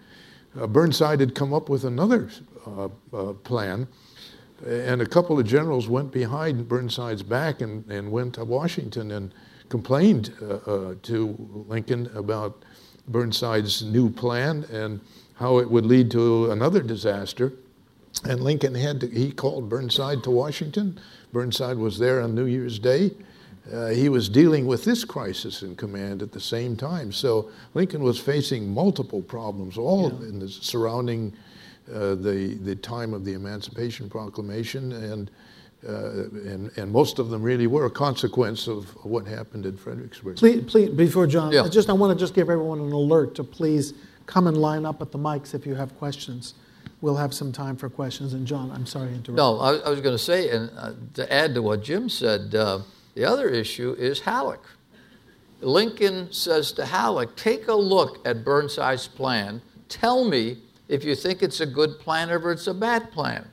Uh, Burnside had come up with another uh, uh, plan, and a couple of generals went behind Burnside's back and, and went to Washington and complained uh, uh, to Lincoln about Burnside's new plan and how it would lead to another disaster. And Lincoln had to, he called Burnside to Washington. Burnside was there on New Year's Day uh, he was dealing with this crisis in command at the same time. So Lincoln was facing multiple problems, all yeah. in the surrounding uh, the the time of the Emancipation Proclamation, and, uh, and and most of them really were a consequence of what happened in Fredericksburg. Please, please before John, yeah. I just I want to just give everyone an alert to please come and line up at the mics if you have questions. We'll have some time for questions. And John, I'm sorry to interrupt. No, I, I was going to say, and uh, to add to what Jim said uh, the other issue is Halleck. Lincoln says to Halleck, take a look at Burnside's plan. Tell me if you think it's a good plan or if it's a bad plan.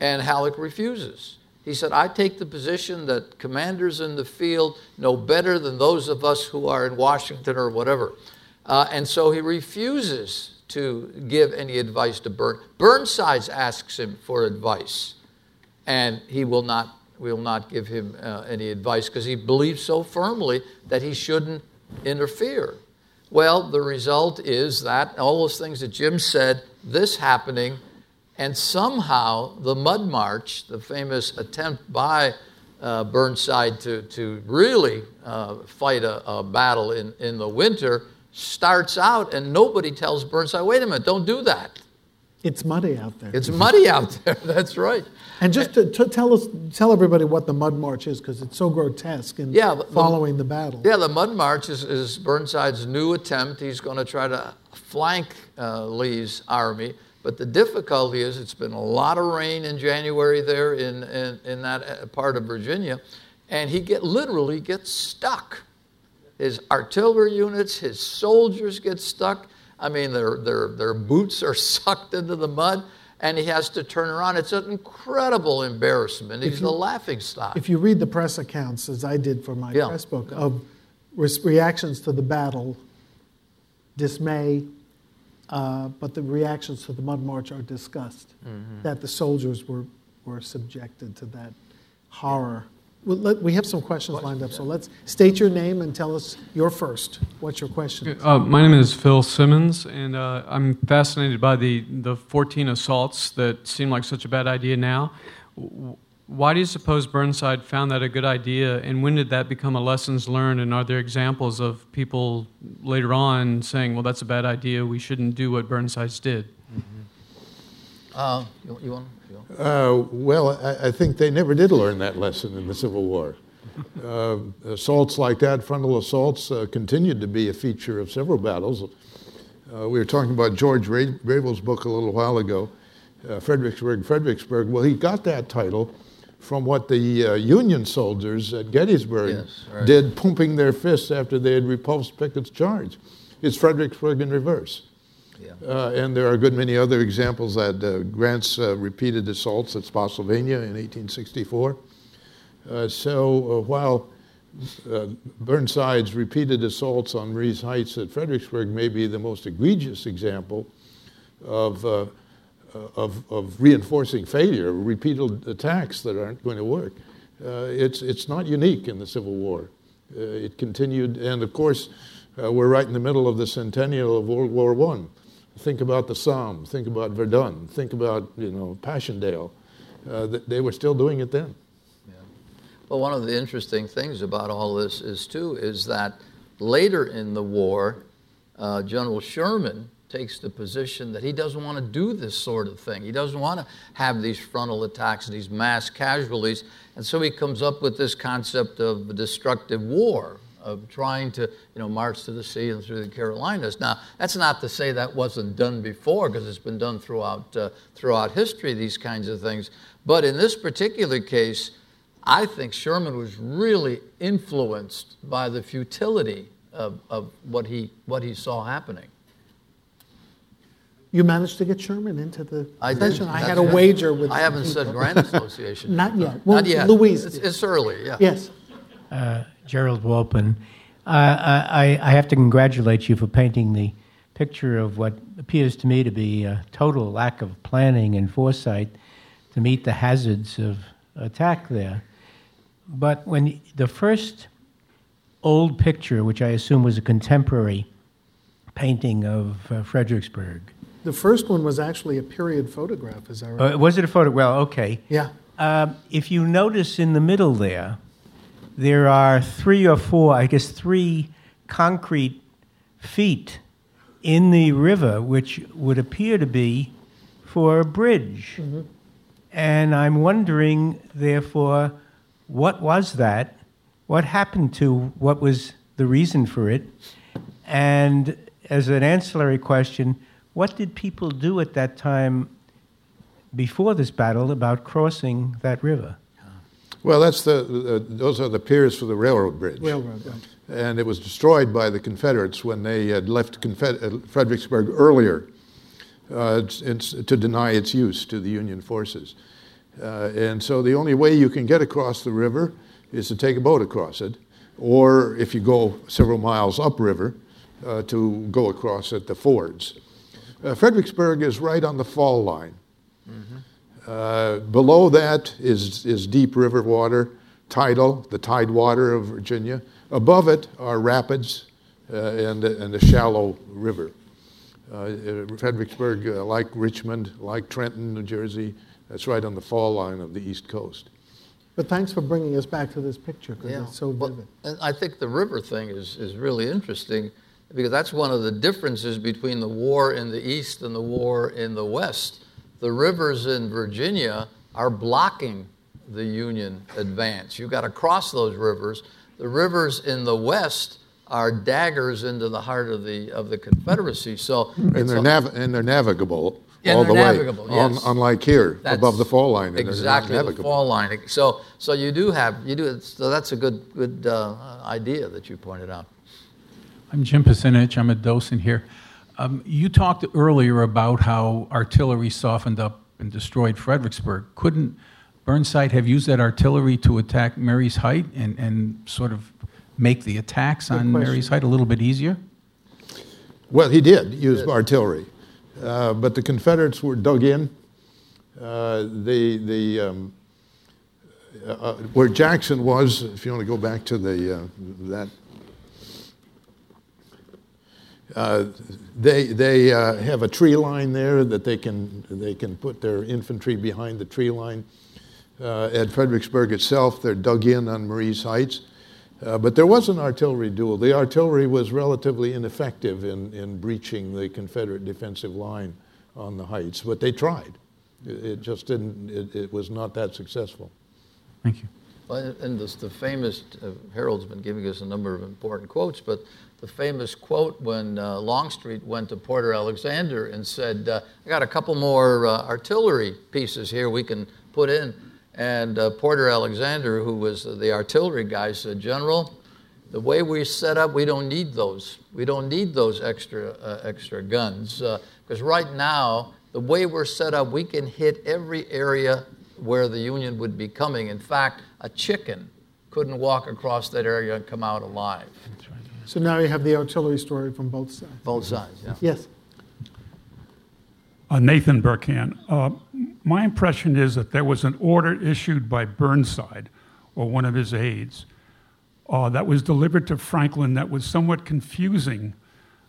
And Halleck refuses. He said, I take the position that commanders in the field know better than those of us who are in Washington or whatever. Uh, and so he refuses to give any advice to Burn. Burnside asks him for advice, and he will not will not give him uh, any advice because he believes so firmly that he shouldn't interfere. Well, the result is that all those things that Jim said, this happening, and somehow the Mud March, the famous attempt by uh, Burnside to, to really uh, fight a, a, battle in, in the winter, starts out, and nobody tells Burnside, wait a minute, don't do that. It's muddy out there. It's muddy out there. <laughs> That's right. and just to, to tell us, tell everybody what the Mud March is, because it's so grotesque in Yeah, the- the- following the battle. Yeah, the Mud March is, is Burnside's new attempt. He's going to try to flank uh, Lee's army. But the difficulty is it's been a lot of rain in January there in, in, in that uh, part of Virginia, and he get literally gets stuck. His artillery units, his soldiers get stuck. I mean, their, their, their boots are <laughs> sucked into the mud, and he has to turn around. It's an incredible embarrassment. He's the laughing stock. If you read the press accounts, as I did for my Yeah. press book, of res- reactions to the battle, dismay, uh, but the reactions to the Mud March are discussed. Mm-hmm. That the soldiers were, were subjected to that horror. Well, let, we have some questions lined up, so let's state your name and tell us your first. What's your question? Uh, my name is Phil Simmons, and uh, I'm fascinated by the, the 14 assaults that seem like such a bad idea now. W- Why do you suppose Burnside found that a good idea, and when did that become a lessons learned? And are there examples of people later on saying, well, that's a bad idea, we shouldn't do what Burnside's did? Uh, you, you want? You want? Uh, well, I, I think they never did learn that lesson in the Civil War. Uh, assaults like that, frontal assaults, uh, continued to be a feature of several battles. Uh, we were talking about George Ra- Rable's book a little while ago, uh, Fredericksburg, Fredericksburg. Well, he got that title from what the uh, Union soldiers at Gettysburg Yes, right. did, pumping their fists after they had repulsed Pickett's charge. It's Fredericksburg in reverse. Yeah. Uh, and there are a good many other examples that uh, Grant's uh, repeated assaults at Spotsylvania in 1864. Uh, so uh, while uh, Burnside's repeated assaults on Rees Heights at Fredericksburg may be the most egregious example of, uh, of, of reinforcing failure, repeated attacks that aren't going to work, uh, it's, it's not unique in the Civil War. Uh, it continued, and of course, uh, we're right in the middle of the centennial of World War I. Think about the Somme, think about Verdun, think about, you know, Passchendaele. Uh, th- they were still doing it then. Well, one of the interesting things about all this is too is that later in the war, uh, General Sherman takes the position that he doesn't want to do this sort of thing. He doesn't want to have these frontal attacks, these mass casualties, and so he comes up with this concept of destructive war. Of trying to, you know, march to the sea and through the Carolinas. Now, that's not to say that wasn't done before, because it's been done throughout uh, throughout history. These kinds of things, but in this particular case, I think Sherman was really influenced by the futility of, of what, he, what he saw happening. You managed to get Sherman into the I did. I That's had a right. wager with. I haven't said Grand Association. Not yet. Well, Not yet. Louise It's, it's early, yeah. Yes. uh, Gerald Walpin. Uh, I, I have to congratulate you for painting the picture of what appears to me to be a total lack of planning and foresight to meet the hazards of attack there. But when the first old picture, which I assume was a contemporary painting of uh, Fredericksburg, The first one was actually a period photograph, is that right? uh, was it a photo? Well, okay. yeah. Um, if you notice in the middle there, there are three or four, I guess, three concrete feet in the river, which would appear to be for a bridge. And I'm wondering, therefore, what was that? What happened to what was the reason for it? And as an ancillary question, what did people do at that time before this battle about crossing that river? Well, that's the, the those are the piers for the railroad bridge. Railroad, right. And it was destroyed by the Confederates when they had left Confed- uh, Fredericksburg earlier uh, it's, it's to deny its use to the Union forces. Uh, and so the only way you can get across the river is to take a boat across it, or if you go several miles upriver, uh, to go across at the fords. Uh, Fredericksburg is right on the fall line. Uh, below that is, is deep river water, tidal, the tide water of Virginia. Above it are rapids uh, and, and a shallow river. Uh, uh, Fredericksburg, uh, like Richmond, like Trenton, New Jersey, that's right on the fall line of the East Coast. But thanks for bringing us back to this picture because Yeah. it's so Well, vivid. and I think the river thing is, is really interesting because that's one of the differences between the war in the East and the war in the West. The rivers in Virginia are blocking the Union advance. You've got to cross those rivers. The rivers in the West are daggers into the heart of the of the Confederacy. So And they're, a- nav- and they're navigable And all the way. navigable, Un- yes. unlike here, That's above the fall line. exactly the fall line. So so you do have you do so that's a good good uh, idea that you pointed out. I'm Jim Pasinich. I'm a docent here. Um, you talked earlier about how artillery softened up and destroyed Fredericksburg. Couldn't Burnside have used that artillery to attack Marye's Height and, and sort of make the attacks Good on question. Marye's Height a little bit easier? Well, he did use artillery, uh, but the Confederates were dug in. Uh, the the um, uh, uh, where Jackson was, if you want to go back to the uh, that. Uh, they they uh, have a tree line there that they can they can put their infantry behind the tree line. Uh, at Fredericksburg itself, they're dug in on Marye's Heights. Uh, but there was an artillery duel. The artillery was relatively ineffective in, in breaching the Confederate defensive line on the heights, but they tried. It, it just didn't, it, it was not that successful. Thank you. And this, the famous, uh, Harold's been giving us a number of important quotes, but the famous quote when uh, Longstreet went to Porter Alexander and said, uh, I got a couple more uh, artillery pieces here we can put in. And uh, Porter Alexander, who was the artillery guy, said, General, the way we're set up, we don't need those. We don't need those extra, uh, extra guns. Because right now, the way we're set up, we can hit every area where the Union would be coming. In fact, a chicken couldn't walk across that area and come out alive. So now you have the artillery story from both sides. Both sides, yeah. Yes. Uh, Nathan Burkhan. Uh, my impression is that there was an order issued by Burnside or one of his aides uh, that was delivered to Franklin that was somewhat confusing.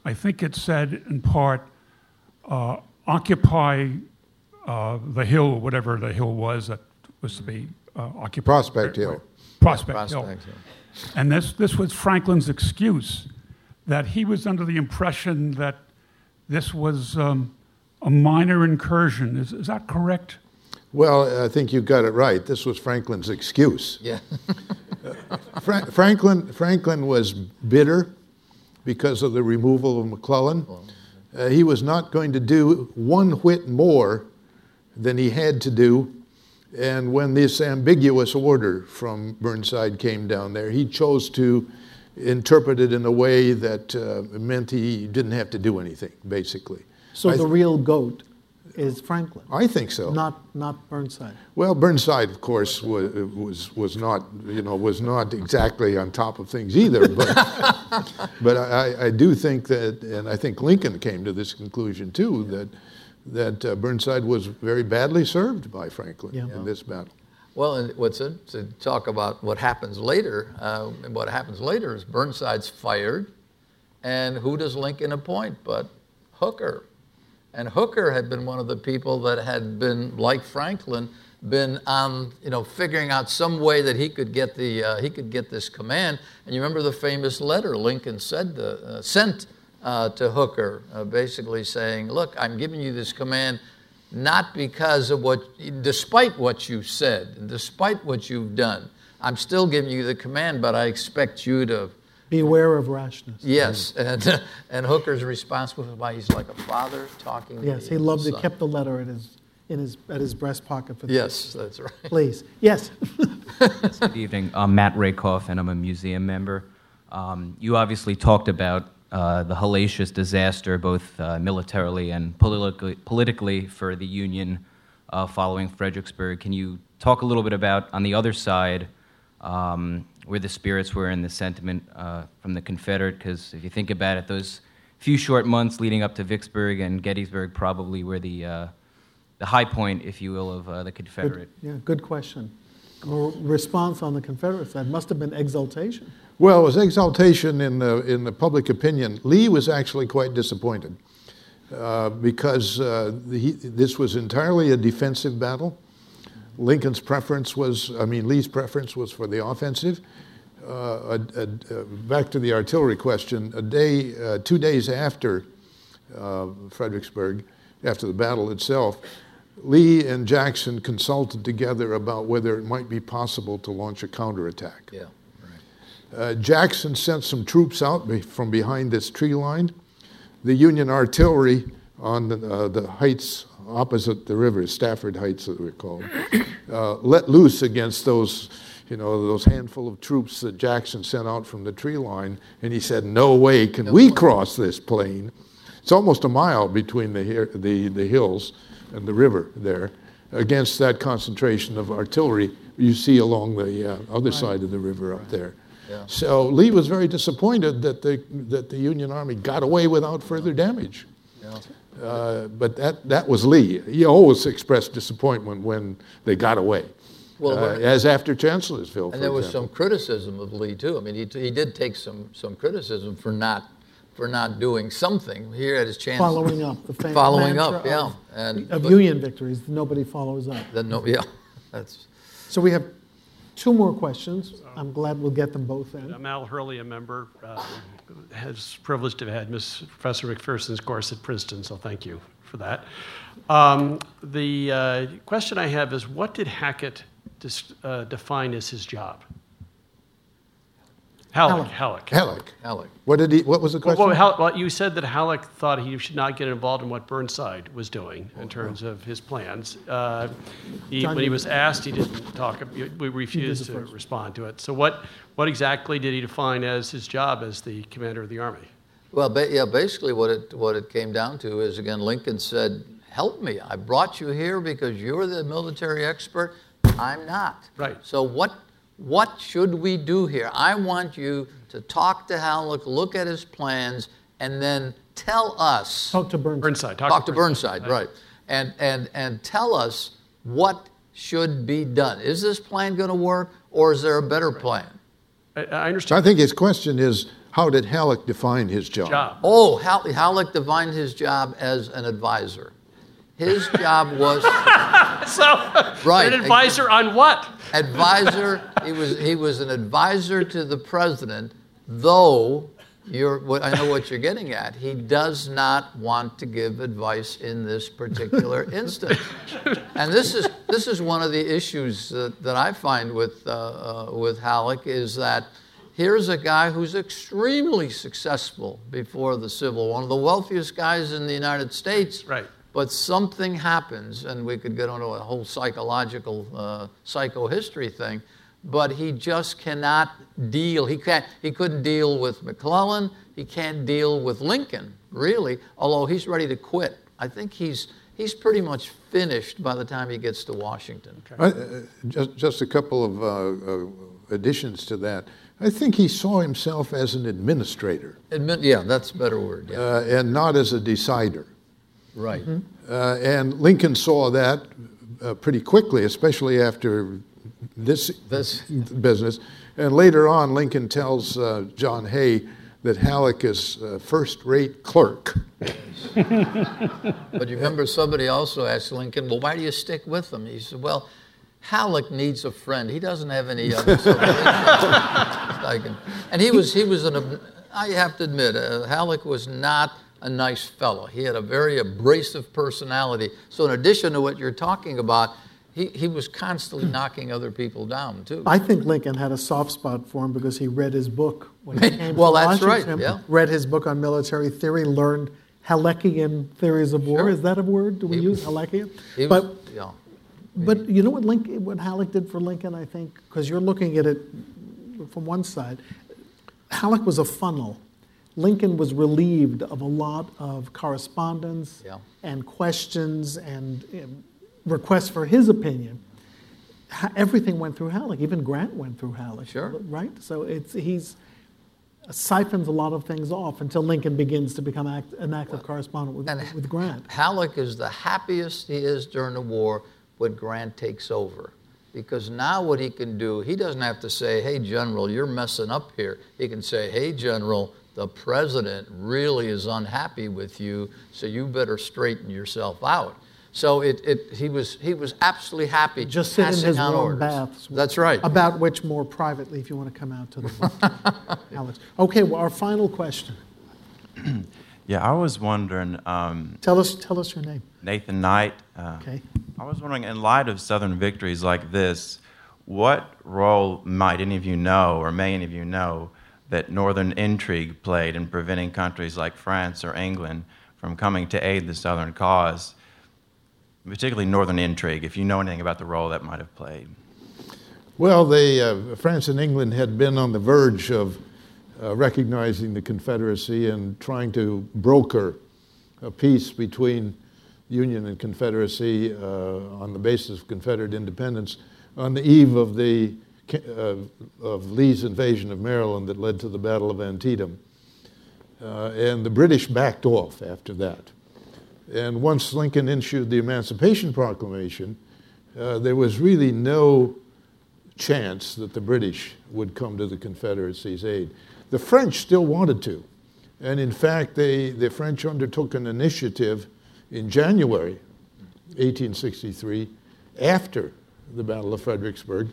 I think it said, in part, uh, occupy uh, the hill, whatever the hill was that was to be uh, occupied. Prospect Hill. Prospect, Hill. Prospect Hill. And this, this was Franklin's excuse that he was under the impression that this was um, a minor incursion. Is, is that correct? Well, I think you got it right. This was Franklin's excuse. Yeah. <laughs> Fra- Franklin, Franklin was bitter because of the removal of McClellan. Uh, he was not going to do one whit more than he had to do. And when this ambiguous order from Burnside came down there, he chose to interpret it in a way that uh, meant he didn't have to do anything, basically. So I the real goat is Franklin, I think so. not not Burnside. Well, Burnside, of course, was, was, was not, you know, was not exactly on top of things either. But, <laughs> but I, I do think that, and I think Lincoln came to this conclusion too, that, that uh, Burnside was very badly served by Franklin Yeah. in this battle. Well, and what's it, to talk about what happens later, uh, and what happens later is Burnside's fired, and who does Lincoln appoint but Hooker? And Hooker had been one of the people that had been, like Franklin, been on, you know, figuring out some way that he could get the uh, he could get this command. And you remember the famous letter Lincoln said to, uh, sent uh, to Hooker, uh, basically saying, "Look, I'm giving you this command." Not because of what, despite what you said, and despite what you've done, I'm still giving you the command, but I expect you to Beware of rashness. Yes, and, <laughs> and Hooker's response was why he's like a father talking. to Yes, he loved it. son. Kept the letter in his in his at his breast pocket for the Yes, that's right. Please. Yes. <laughs> Good evening. I'm Matt Rakoff, and I'm a museum member. Um, you obviously talked about uh, the hellacious disaster, both uh, militarily and politically, politically, for the Union uh, following Fredericksburg. Can you talk a little bit about, on the other side, um, where the spirits were and the sentiment uh, from the Confederate? Because if you think about it, those few short months leading up to Vicksburg and Gettysburg probably were the, uh, the high point, if you will, of uh, the Confederate. Good, yeah, good question. Response on the Confederate side must have been exultation. Well, it was exaltation in the, in the public opinion. Lee was actually quite disappointed uh, because uh, he, this was entirely a defensive battle. Lincoln's preference was, I mean, Lee's preference was for the offensive. uh, a, a, back to the artillery question, a day, uh, two days after uh, Fredericksburg, after the battle itself, Lee and Jackson consulted together about whether it might be possible to launch a counterattack. Yeah. Uh, Jackson sent some troops out be- from behind this tree line. The Union artillery on the, uh, the heights opposite the river, Stafford Heights, as we're called, <coughs> uh, let loose against those, you know, those handful of troops that Jackson sent out from the tree line. And he said, "No way can we cross this plain." It's almost a mile between the, the, the hills and the river there against that concentration of artillery you see along the uh, other side of the river up there. Yeah. So Lee was very disappointed that the, that the Union Army got away without further damage. Yeah. Uh, but that, that was Lee. He always expressed disappointment when they got away, Well, uh, as after Chancellorsville. And there was some criticism of Lee too. I mean, he, he did take some, some criticism for not for not doing something. Here at his chance, Following up, the famous <laughs> Following up, yeah. of- And- Of but- Union victories, nobody follows up. Then no, yeah, <laughs> that's So we have two more questions. I'm glad we'll get them both in. I'm Al Hurley, a member. Uh, has privileged to have had Miss Professor McPherson's course at Princeton, so thank you for that. Um, the uh, question I have is, what did Hackett dis- uh, define as his job? Halleck. Halleck. Halleck. Halleck. What did he? What was the question? well, Hal- well, you said that Halleck thought he should not get involved in what Burnside was doing in terms of his plans. Uh, he, when he was asked, he didn't talk. We refused to first. respond to it. So, what what exactly did he define as his job as the commander of the army? Well, ba- yeah, basically what it, what it came down to is, again, Lincoln said, help me. I brought you here because you're the military expert. I'm not. Right. So what, what should we do here? I want you to talk to Halleck, look at his plans, and then tell us. Talk to Burnside. Burnside. Talk, to Burnside, right. And, and, and tell us what should be done. Is this plan going to work, or is there a better plan? I, I So I think his question is, how did Halleck define his job? job. Oh, Halleck defined his job as an advisor. His job was <laughs> So, Right. an advisor on what? advisor. He was he was an advisor to the president, though you're what I know what you're getting at. He does not want to give advice in this particular <laughs> instance, and this is this is one of the issues that, that I find with uh, uh, with Halleck is that. Here's a guy who's extremely successful before the Civil War, one of the wealthiest guys in the United States. Right. But something happens, and we could get into a whole psychological, uh, psychohistory thing. But he just cannot deal. He can't. He couldn't deal with McClellan. He can't deal with Lincoln, really. Although he's ready to quit. I think he's he's pretty much finished by the time he gets to Washington. I- uh, just, just a couple of uh, uh, additions to that. I think he saw himself as an administrator Admit, yeah, that's a better word. Yeah, uh, and not as a decider. Right. Uh, and Lincoln saw that uh, pretty quickly, especially after this This- business. And later on, Lincoln tells uh, John Hay that Halleck is a first-rate clerk. <laughs> But you remember somebody also asked Lincoln, well, why do you stick with him? He said, well, Halleck needs a friend. He doesn't have any other. So I can- and he was, he was an, I have to admit, uh, Halleck was not a nice fellow. He had a very abrasive personality. So in addition to what you're talking about, he, he was constantly hmm. knocking other people down, too. I think Lincoln had a soft spot for him because he read his book when he came Well, that's right, yeah. Read his book on military theory, learned Halleckian theories of war. Sure. Is that a word? Do we He- use Halleckian? He but yeah. but you know what Lincoln, what Halleck did for Lincoln, I think, because you're looking at it from one side. Halleck was a funnel. Lincoln was relieved of a lot of correspondence Yeah. and questions and um, requests for his opinion. Everything went through Halleck. Even Grant went through Halleck. Sure. Right. So it's he's siphons a lot of things off until Lincoln begins to become act, an active correspondent with, with Grant. Halleck is the happiest he is during the war when Grant takes over. Because now what he can do, he doesn't have to say, hey, General, you're messing up here. He can say, hey, General, the president really is unhappy with you, so you better straighten yourself out. So it, it, he, was, he was absolutely happy Just sit in his out warm orders. baths. That's right. About which more privately, if you want to come out to the <laughs> Alex. Okay, well, our final question. <clears throat> Yeah, I was wondering, um, Tell us, tell us your name. Nathan Knight. Uh, Okay. I was wondering, in light of Southern victories like this, what role might any of you know, or may any of you know, that Northern intrigue played in preventing countries like France or England from coming to aid the Southern cause, particularly Northern intrigue, if you know anything about the role that might have played? Well, they, uh, France and England had been on the verge of uh, recognizing the Confederacy and trying to broker a peace between Union and Confederacy uh, on the basis of Confederate independence on the eve of the of Lee's invasion of Maryland that led to the Battle of Antietam. Uh, and the British backed off after that. And once Lincoln issued the Emancipation Proclamation, uh, there was really no chance that the British would come to the Confederacy's aid. The French still wanted to. And in fact, they, the French undertook an initiative in January 1863, after the Battle of Fredericksburg,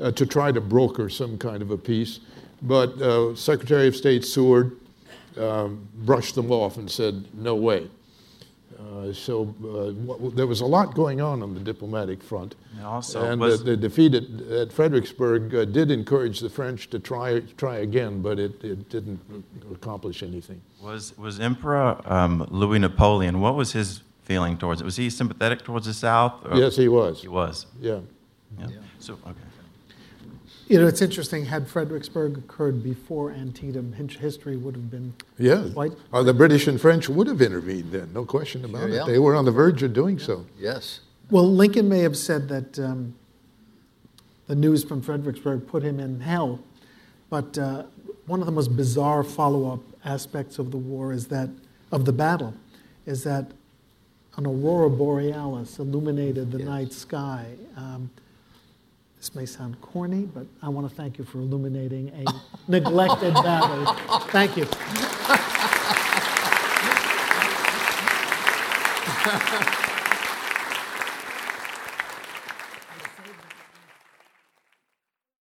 uh, to try to broker some kind of a peace. But uh, Secretary of State Seward um, brushed them off and said, no way. Uh, so uh, w- there was a lot going on on the diplomatic front. And also, and was- the, the defeat at, at Fredericksburg uh, did encourage the French to try, try again, but it, it didn't accomplish anything. Was, was Emperor um, Louis Napoleon, what was his feeling towards it? Was he sympathetic towards the South? or- Yes, he was. He was. Yeah. Yeah. So, okay. You know, it's interesting, had Fredericksburg occurred before Antietam, history would have been Yeah. quite. Uh, the British and French would have intervened then, no question about Sure, it. yeah. They were on the verge of doing so. Yes. Well, Lincoln may have said that um, the news from Fredericksburg put him in hell, but uh, one of the most bizarre follow up aspects of the war is that, of the battle, is that an aurora borealis illuminated the night sky. Um, this may sound corny, but I want to thank you for illuminating a <laughs> neglected battle. Thank you. <laughs>